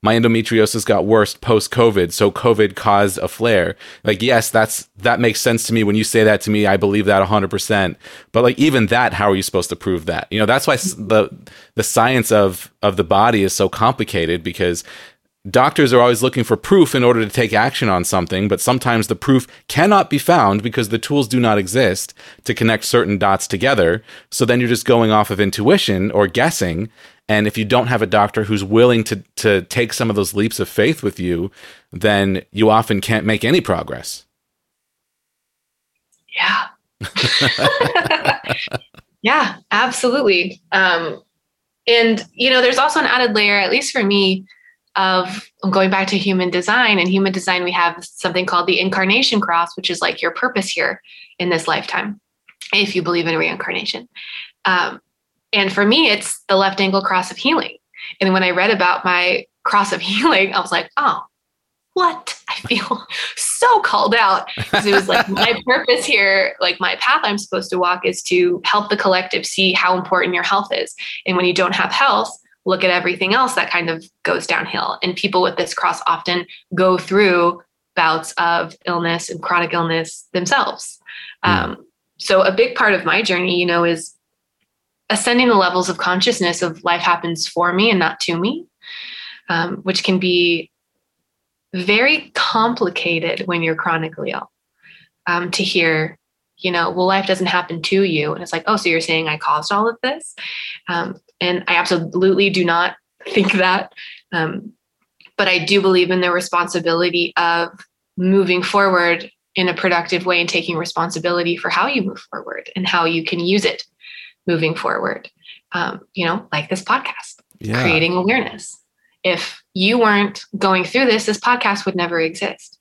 my endometriosis got worse post COVID, so COVID caused a flare. Like, yes, that's that makes sense to me. When you say that to me, I believe that 100%. But like even that, how are you supposed to prove that? You know, that's why the the science of of the body is so complicated because doctors are always looking for proof in order to take action on something, but sometimes the proof cannot be found because the tools do not exist to connect certain dots together. So then you're just going off of intuition or guessing. And if you don't have a doctor who's willing to, to take some of those leaps of faith with you, then you often can't make any progress. Yeah. yeah, absolutely. Um, and, you know, there's also an added layer, at least for me, of going back to human design. And human design we have something called the incarnation cross which is like your purpose here in this lifetime if you believe in reincarnation. Um, and for me it's the left angle cross of healing. And when i read about my cross of healing i was like oh what? I feel so called out. Because it was like my purpose here like my path i'm supposed to walk is to help the collective see how important your health is. And when you don't have health look at everything else that kind of goes downhill. And people with this cross often go through bouts of illness and chronic illness themselves. Mm. Um, so a big part of my journey, you know, is ascending the levels of consciousness of life happens for me and not to me, um, which can be very complicated when you're chronically ill. Um, to hear, you know, well, life doesn't happen to you, and it's like, oh, so you're saying I caused all of this? Um, and I absolutely do not think that. Um, but I do believe in the responsibility of moving forward in a productive way and taking responsibility for how you move forward and how you can use it moving forward. Um, you know, like this podcast, yeah. creating awareness. If you weren't going through this, this podcast would never exist.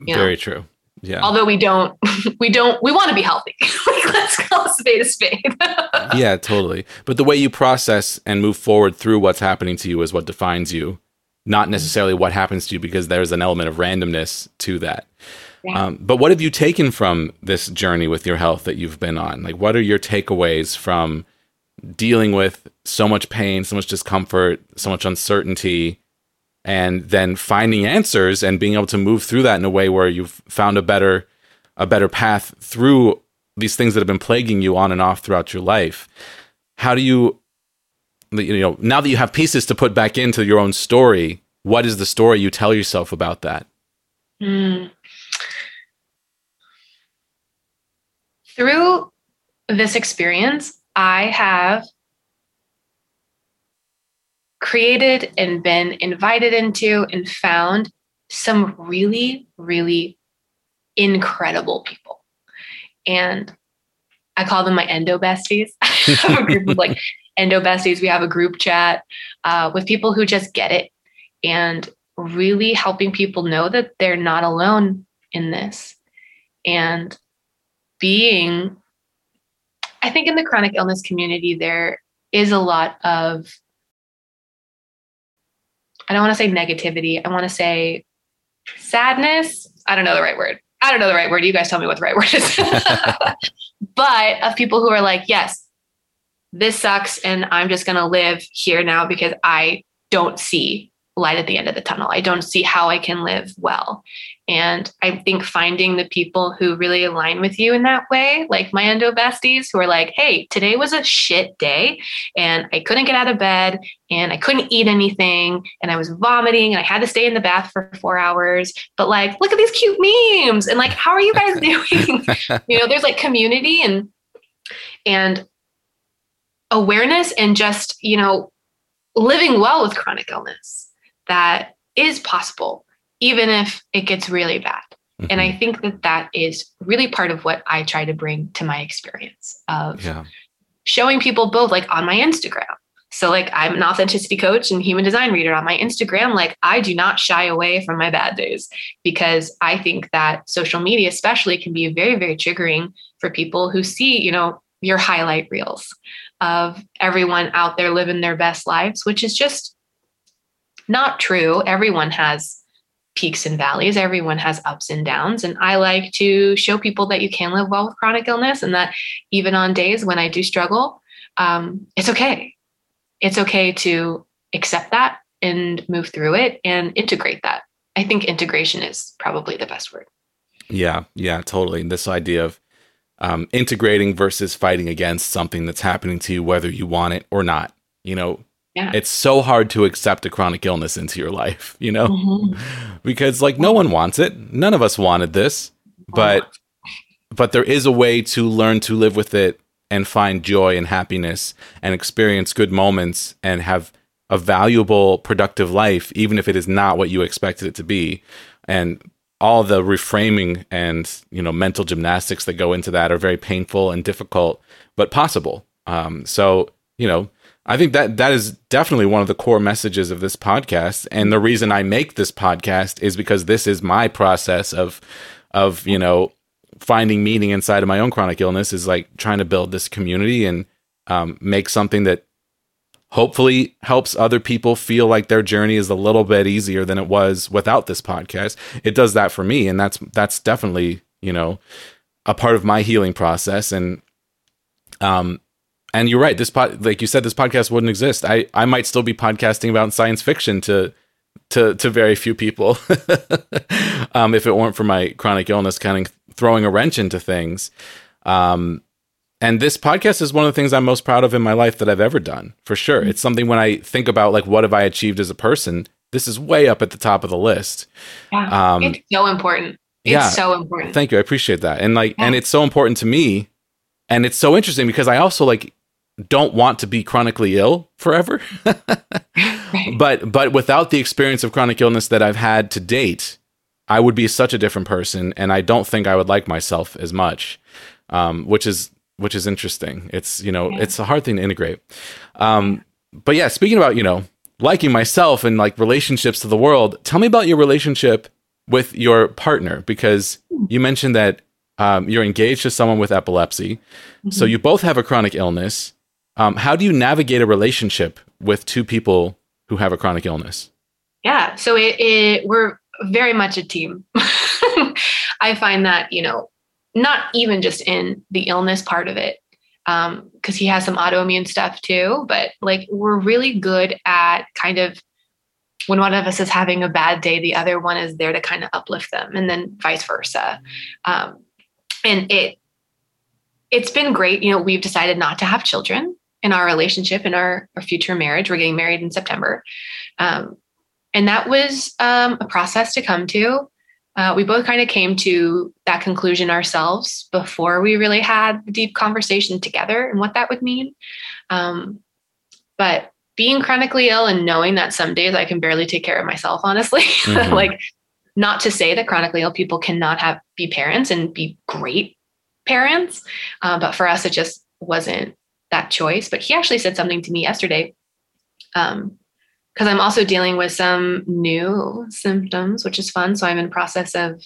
You know? Very true. Yeah. Although we don't, we don't, we want to be healthy. like, let's call a spade a spade. yeah, totally. But the way you process and move forward through what's happening to you is what defines you, not necessarily what happens to you, because there's an element of randomness to that. Yeah. Um, but what have you taken from this journey with your health that you've been on? Like, what are your takeaways from dealing with so much pain, so much discomfort, so much uncertainty? And then finding answers and being able to move through that in a way where you've found a better a better path through these things that have been plaguing you on and off throughout your life how do you you know now that you have pieces to put back into your own story what is the story you tell yourself about that mm. through this experience i have created and been invited into and found some really, really incredible people. And I call them my endo besties. I have a group of like endo besties. We have a group chat uh, with people who just get it and really helping people know that they're not alone in this. And being, I think in the chronic illness community, there is a lot of I don't want to say negativity. I want to say sadness. I don't know the right word. I don't know the right word. You guys tell me what the right word is. but of people who are like, yes, this sucks. And I'm just going to live here now because I don't see light at the end of the tunnel. I don't see how I can live well. And I think finding the people who really align with you in that way, like my endo besties who are like, hey, today was a shit day and I couldn't get out of bed and I couldn't eat anything and I was vomiting and I had to stay in the bath for four hours. But like, look at these cute memes and like, how are you guys doing? you know, there's like community and, and awareness and just, you know, living well with chronic illness that is possible even if it gets really bad. Mm-hmm. And I mm-hmm. think that that is really part of what I try to bring to my experience of yeah. showing people both like on my Instagram. So like I'm an authenticity coach and human design reader on my Instagram like I do not shy away from my bad days because I think that social media especially can be very very triggering for people who see, you know, your highlight reels of everyone out there living their best lives, which is just not true. Everyone has peaks and valleys. Everyone has ups and downs. And I like to show people that you can live well with chronic illness and that even on days when I do struggle, um, it's okay. It's okay to accept that and move through it and integrate that. I think integration is probably the best word. Yeah, yeah, totally. This idea of um, integrating versus fighting against something that's happening to you, whether you want it or not. You know, Yeah. it's so hard to accept a chronic illness into your life, you know, Mhm. because like no one wants it. None of us wanted this, but but there is a way to learn to live with it and find joy and happiness and experience good moments and have a valuable productive life even if it is not what you expected it to be and all the reframing and you know mental gymnastics that go into that are very painful and difficult but possible um, so you know i think that that is definitely one of the core messages of this podcast. And the reason i make this podcast is because this is my process of of you know finding meaning inside of my own chronic illness is like trying to build this community and um, make something that hopefully helps other people feel like their journey is a little bit easier than it was without this podcast. It does that for me and that's that's definitely you know a part of my healing process. And um and you're right this pod like you said this podcast wouldn't exist i i might still be podcasting about science fiction to to to very few people um if it weren't for my chronic illness kind of throwing a wrench into things um and this podcast is one of the things I'm most proud of in my life that I've ever done, for sure. It's something when I think about like what have I achieved as a person, this is way up at the top of the list. Yeah. Um, it's so important. It's yeah. so important. Thank you, I appreciate that, and like, and it's so important to me, and it's so interesting because I also like don't want to be chronically ill forever, Right. but but without the experience of chronic illness that I've had to date, I would be such a different person, and I don't think I would like myself as much, um, which is which is interesting. It's you know Yeah. it's a hard thing to integrate, um, but yeah. Speaking about you know liking myself and like relationships to the world, tell me about your relationship with your partner because you mentioned that um, you're engaged to someone with epilepsy, so Mhm. you both have a chronic illness. Um, how do you navigate a relationship with two people who have a chronic illness? Yeah. So it, it we're very much a team. I find that, you know, not even just in the illness part of it, because he has some autoimmune stuff too, but like we're really good at kind of when one of us is having a bad day, the other one is there to kind of uplift them, and then vice versa. Um, and it it's been great. You know, we've decided not to have children in our relationship, in our, our future marriage. We're getting married in September. Um, and that was um, a process to come to. Uh, we both kind of came to that conclusion ourselves before we really had a deep conversation together and what that would mean. Um, but being chronically ill and knowing that some days I can barely take care of myself, honestly, Mhm. like not to say that chronically ill people cannot have be parents and be great parents, uh, but for us it just wasn't that choice. But he actually said something to me yesterday. Um, because I'm also dealing with some new symptoms, which is fun. So I'm in process of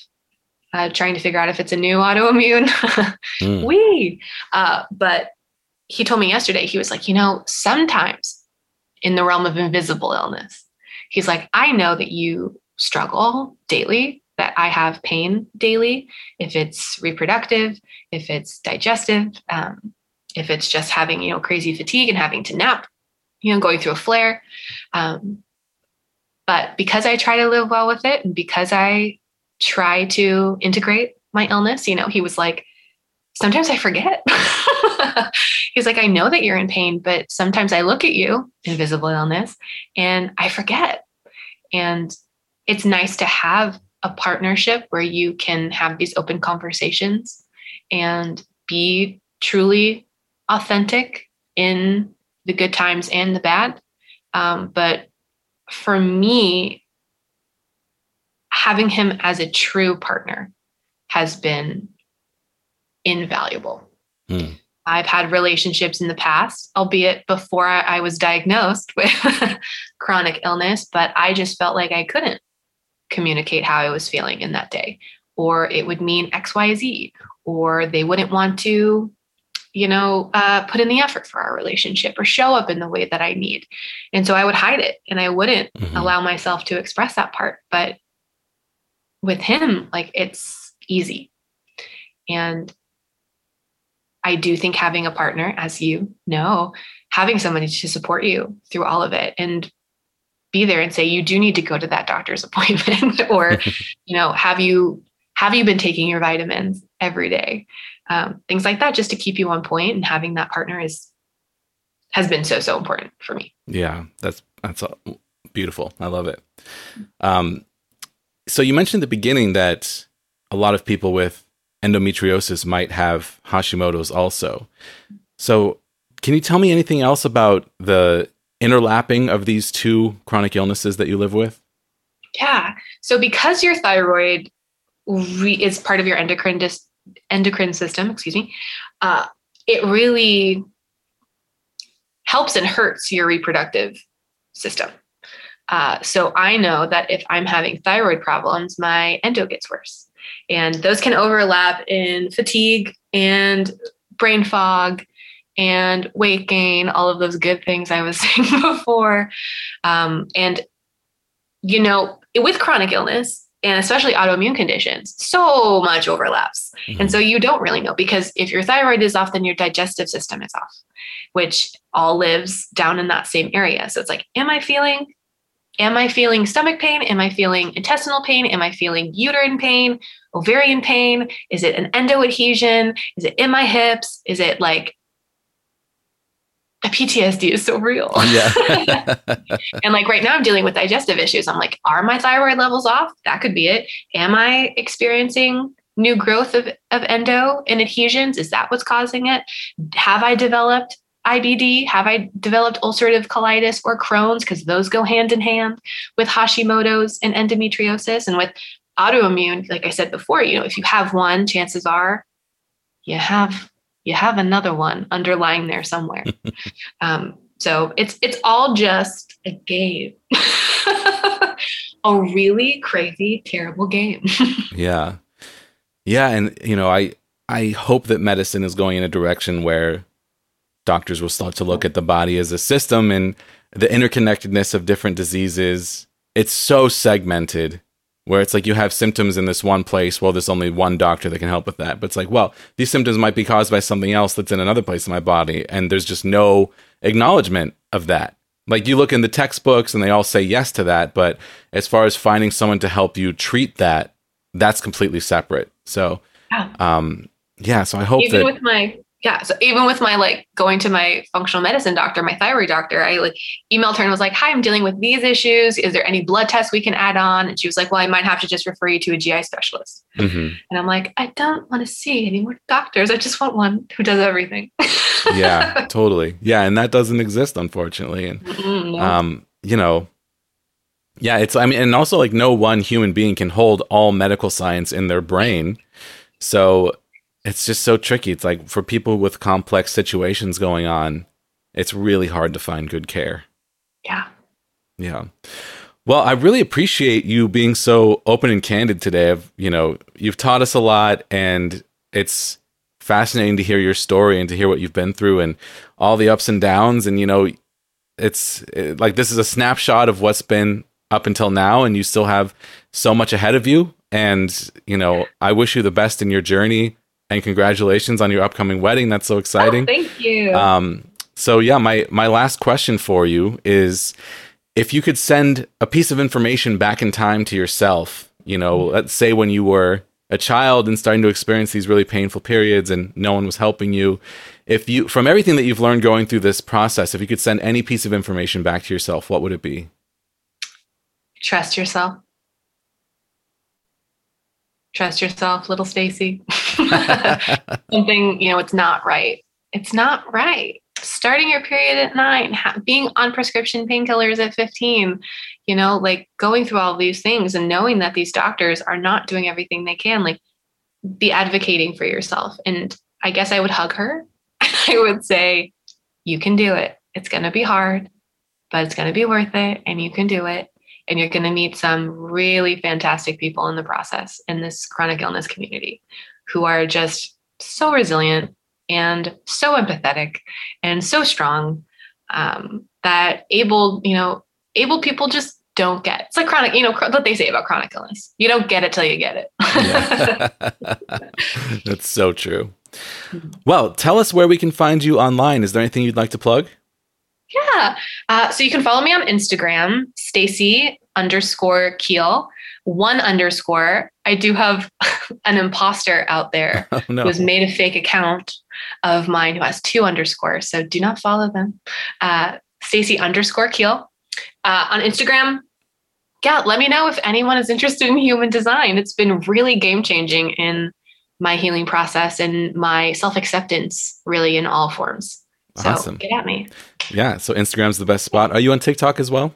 uh, trying to figure out if it's a new autoimmune. Mm. we, uh, but he told me yesterday, he was like, you know, sometimes in the realm of invisible illness, he's like, I know that you struggle daily, that I have pain daily, if it's reproductive, if it's digestive, um, if it's just having, you know, crazy fatigue and having to nap, you know, going through a flare. Um, but because I try to live well with it and because I try to integrate my illness, you know, he was like, sometimes I forget. He's like, I know that you're in pain, but sometimes I look at you, invisible illness, and I forget. And it's nice to have a partnership where you can have these open conversations and be truly authentic in the good times and the bad. Um, but for me, having him as a true partner has been invaluable. Hmm. I've had relationships in the past, albeit before I, I was diagnosed with chronic illness, but I just felt like I couldn't communicate how I was feeling in that day, or it would mean XYZ, or they wouldn't want to, you know, uh, put in the effort for our relationship or show up in the way that I need. And so I would hide it and I wouldn't Mhm. allow myself to express that part. But with him, like it's easy. And I do think having a partner, as you know, having somebody to support you through all of it and be there and say you do need to go to that doctor's appointment or you know have you have you been taking your vitamins every day? Um, things like that just to keep you on point and having that partner is has been so so important for me. Yeah that's that's beautiful. I love it. Um, so you mentioned at the beginning that a lot of people with endometriosis might have hashimoto's also. So can you tell me anything else about the interlapping of these two chronic illnesses that you live with? Yeah. So because your thyroid re- is part of your endocrine dis- endocrine system, excuse me, uh, it really helps and hurts your reproductive system. Uh, so I know that if I'm having thyroid problems, my endo gets worse. And those can overlap in fatigue and brain fog and weight gain, all of those good things I was saying before. Um, and, you know, with chronic illness, and especially autoimmune conditions, so much overlaps. Mm-hmm. And so you don't really know because if your thyroid is off, then your digestive system is off, which all lives down in that same area. So it's like, am I feeling Am I feeling stomach pain? Am I feeling intestinal pain? Am I feeling uterine pain, ovarian pain? Is it an endo adhesion? Is it in my hips? Is it like the PTSD is so real. Oh, yeah. and like right now, I'm dealing with digestive issues. I'm like, are my thyroid levels off? That could be it. Am I experiencing new growth of, of endo and adhesions? Is that what's causing it? Have I developed IBD? Have I developed ulcerative colitis or Crohn's? Because those go hand in hand with Hashimoto's and endometriosis. And with autoimmune, like I said before, you know, if you have one, chances are you have you have another one underlying there somewhere. um, so it's it's all just a game. a really crazy, terrible game. yeah. Yeah. And you know, I I hope that medicine is going in a direction where doctors will start to look at the body as a system and the interconnectedness of different diseases. It's so segmented where it's like you have symptoms in this one place well there's only one doctor that can help with that. But it's like well these symptoms might be caused by something else that's in another place in my body and there's just no acknowledgement of that. Like you look in the textbooks and they all say yes to that but as far as finding someone to help you treat that that's completely separate. So um yeah so i hope even that with my yeah so even with my like going to my functional medicine doctor my thyroid doctor i like emailed her and was like hi i'm dealing with these issues. Is there any blood tests we can add on? And she was like well i might have to just refer you to a gi specialist. Mm-hmm. and i'm like i don't want to see any more doctors. I just want one who does everything. Yeah totally. Yeah and that doesn't exist unfortunately and no. um you know yeah it's i mean and also like no one human being can hold all medical science in their brain. So it's just so tricky. It's like for people with complex situations going on, it's really hard to find good care. Yeah. Yeah. Well, I really appreciate you being so open and candid today. I've, you know, you've taught us a lot and it's fascinating to hear your story and to hear what you've been through and all the ups and downs and you know, it's it, like this is a snapshot of what's been up until now and you still have so much ahead of you and you know, I wish you the best in your journey and congratulations on your upcoming wedding. That's so exciting. Oh, thank you. Um, so yeah, my my last question for you is if you could send a piece of information back in time to yourself, you know, mm-hmm. let's say when you were a child and starting to experience these really painful periods and no one was helping you, if you from everything that you've learned going through this process, if you could send any piece of information back to yourself, what would it be? Trust yourself. Trust yourself, little Stacy. something, you know, it's not right. It's not right. Starting your period at nine, ha- being on prescription painkillers at 15, you know, like going through all these things and knowing that these doctors are not doing everything they can, like be advocating for yourself. And I guess I would hug her. I would say, you can do it. It's going to be hard, but it's going to be worth it and you can do it and you're going to meet some really fantastic people in the process in this chronic illness community who are just so resilient and so empathetic and so strong um, that able, you know, able people just don't get. It's like chronic, you know, what they say about chronic illness. You don't get it till you get it. yeah. That's so true. Well, tell us where we can find you online. Is there anything you'd like to plug? Yeah. Uh, so you can follow me on Instagram, Stacy underscore Keel, one underscore. I do have an imposter out there Oh, no. who has made a fake account of mine who has two underscores. So do not follow them. Uh, Stacy underscore Keel. Uh, on Instagram, yeah, let me know if anyone is interested in human design. It's been really game changing in my healing process and my self acceptance, really, in all forms. So Awesome. get at me. Yeah. So Instagram's the best spot. Are you on TikTok as well?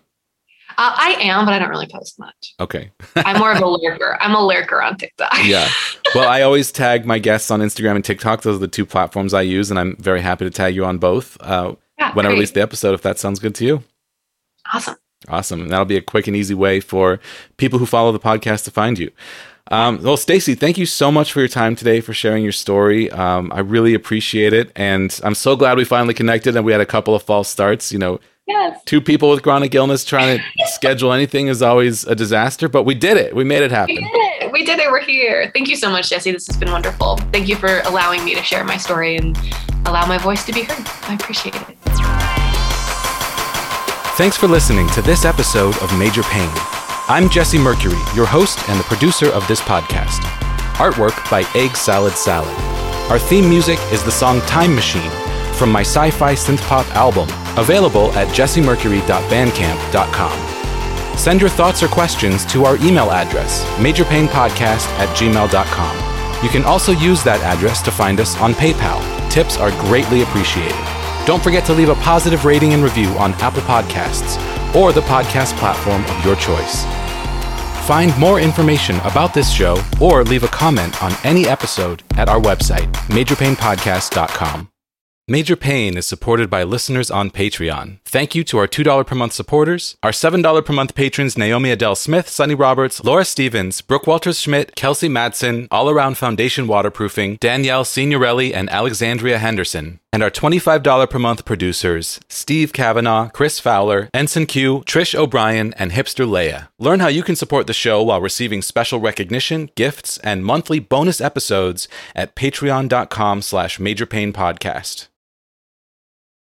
Uh, I am, but I don't really post much. Okay. I'm more of a lurker. I'm a lurker on TikTok. Yeah. Well, I always tag my guests on Instagram and TikTok. Those are the two platforms I use, and I'm very happy to tag you on both uh, Yeah, when I release the episode, if that sounds good to you. Awesome. Awesome. And that'll be a quick and easy way for people who follow the podcast to find you. Um, well, Stacy, thank you so much for your time today, for sharing your story. Um, I really appreciate it. And I'm so glad we finally connected and we had a couple of false starts. You know, Yes. two people with chronic illness trying to schedule anything is always a disaster, but we did it. We made it happen. We did it. We did it. We're here. Thank you so much, Jesse. This has been wonderful. Thank you for allowing me to share my story and allow my voice to be heard. I appreciate it. Thanks for listening to this episode of Major Pain. I'm Jesse Mercury, your host and the producer of this podcast. Artwork by Egg Salad Salad. Our theme music is the song Time Machine from my sci fi synth pop album, available at jessemercury.bandcamp.com. Send your thoughts or questions to our email address, majorpainpodcast at gmail.com. You can also use that address to find us on PayPal. Tips are greatly appreciated. Don't forget to leave a positive rating and review on Apple Podcasts or the podcast platform of your choice. Find more information about this show or leave a comment on any episode at our website, majorpainpodcast.com. Major Pain is supported by listeners on Patreon. Thank you to our $2 per month supporters, our $7 per month patrons Naomi Adele Smith, Sunny Roberts, Laura Stevens, Brooke Walters Schmidt, Kelsey Madsen, All Around Foundation Waterproofing, Danielle Signorelli, and Alexandria Henderson. And our $25 per month producers Steve Kavanaugh, Chris Fowler, Ensign Q, Trish O'Brien, and Hipster Leia. Learn how you can support the show while receiving special recognition, gifts, and monthly bonus episodes at patreon.com slash majorpainpodcast.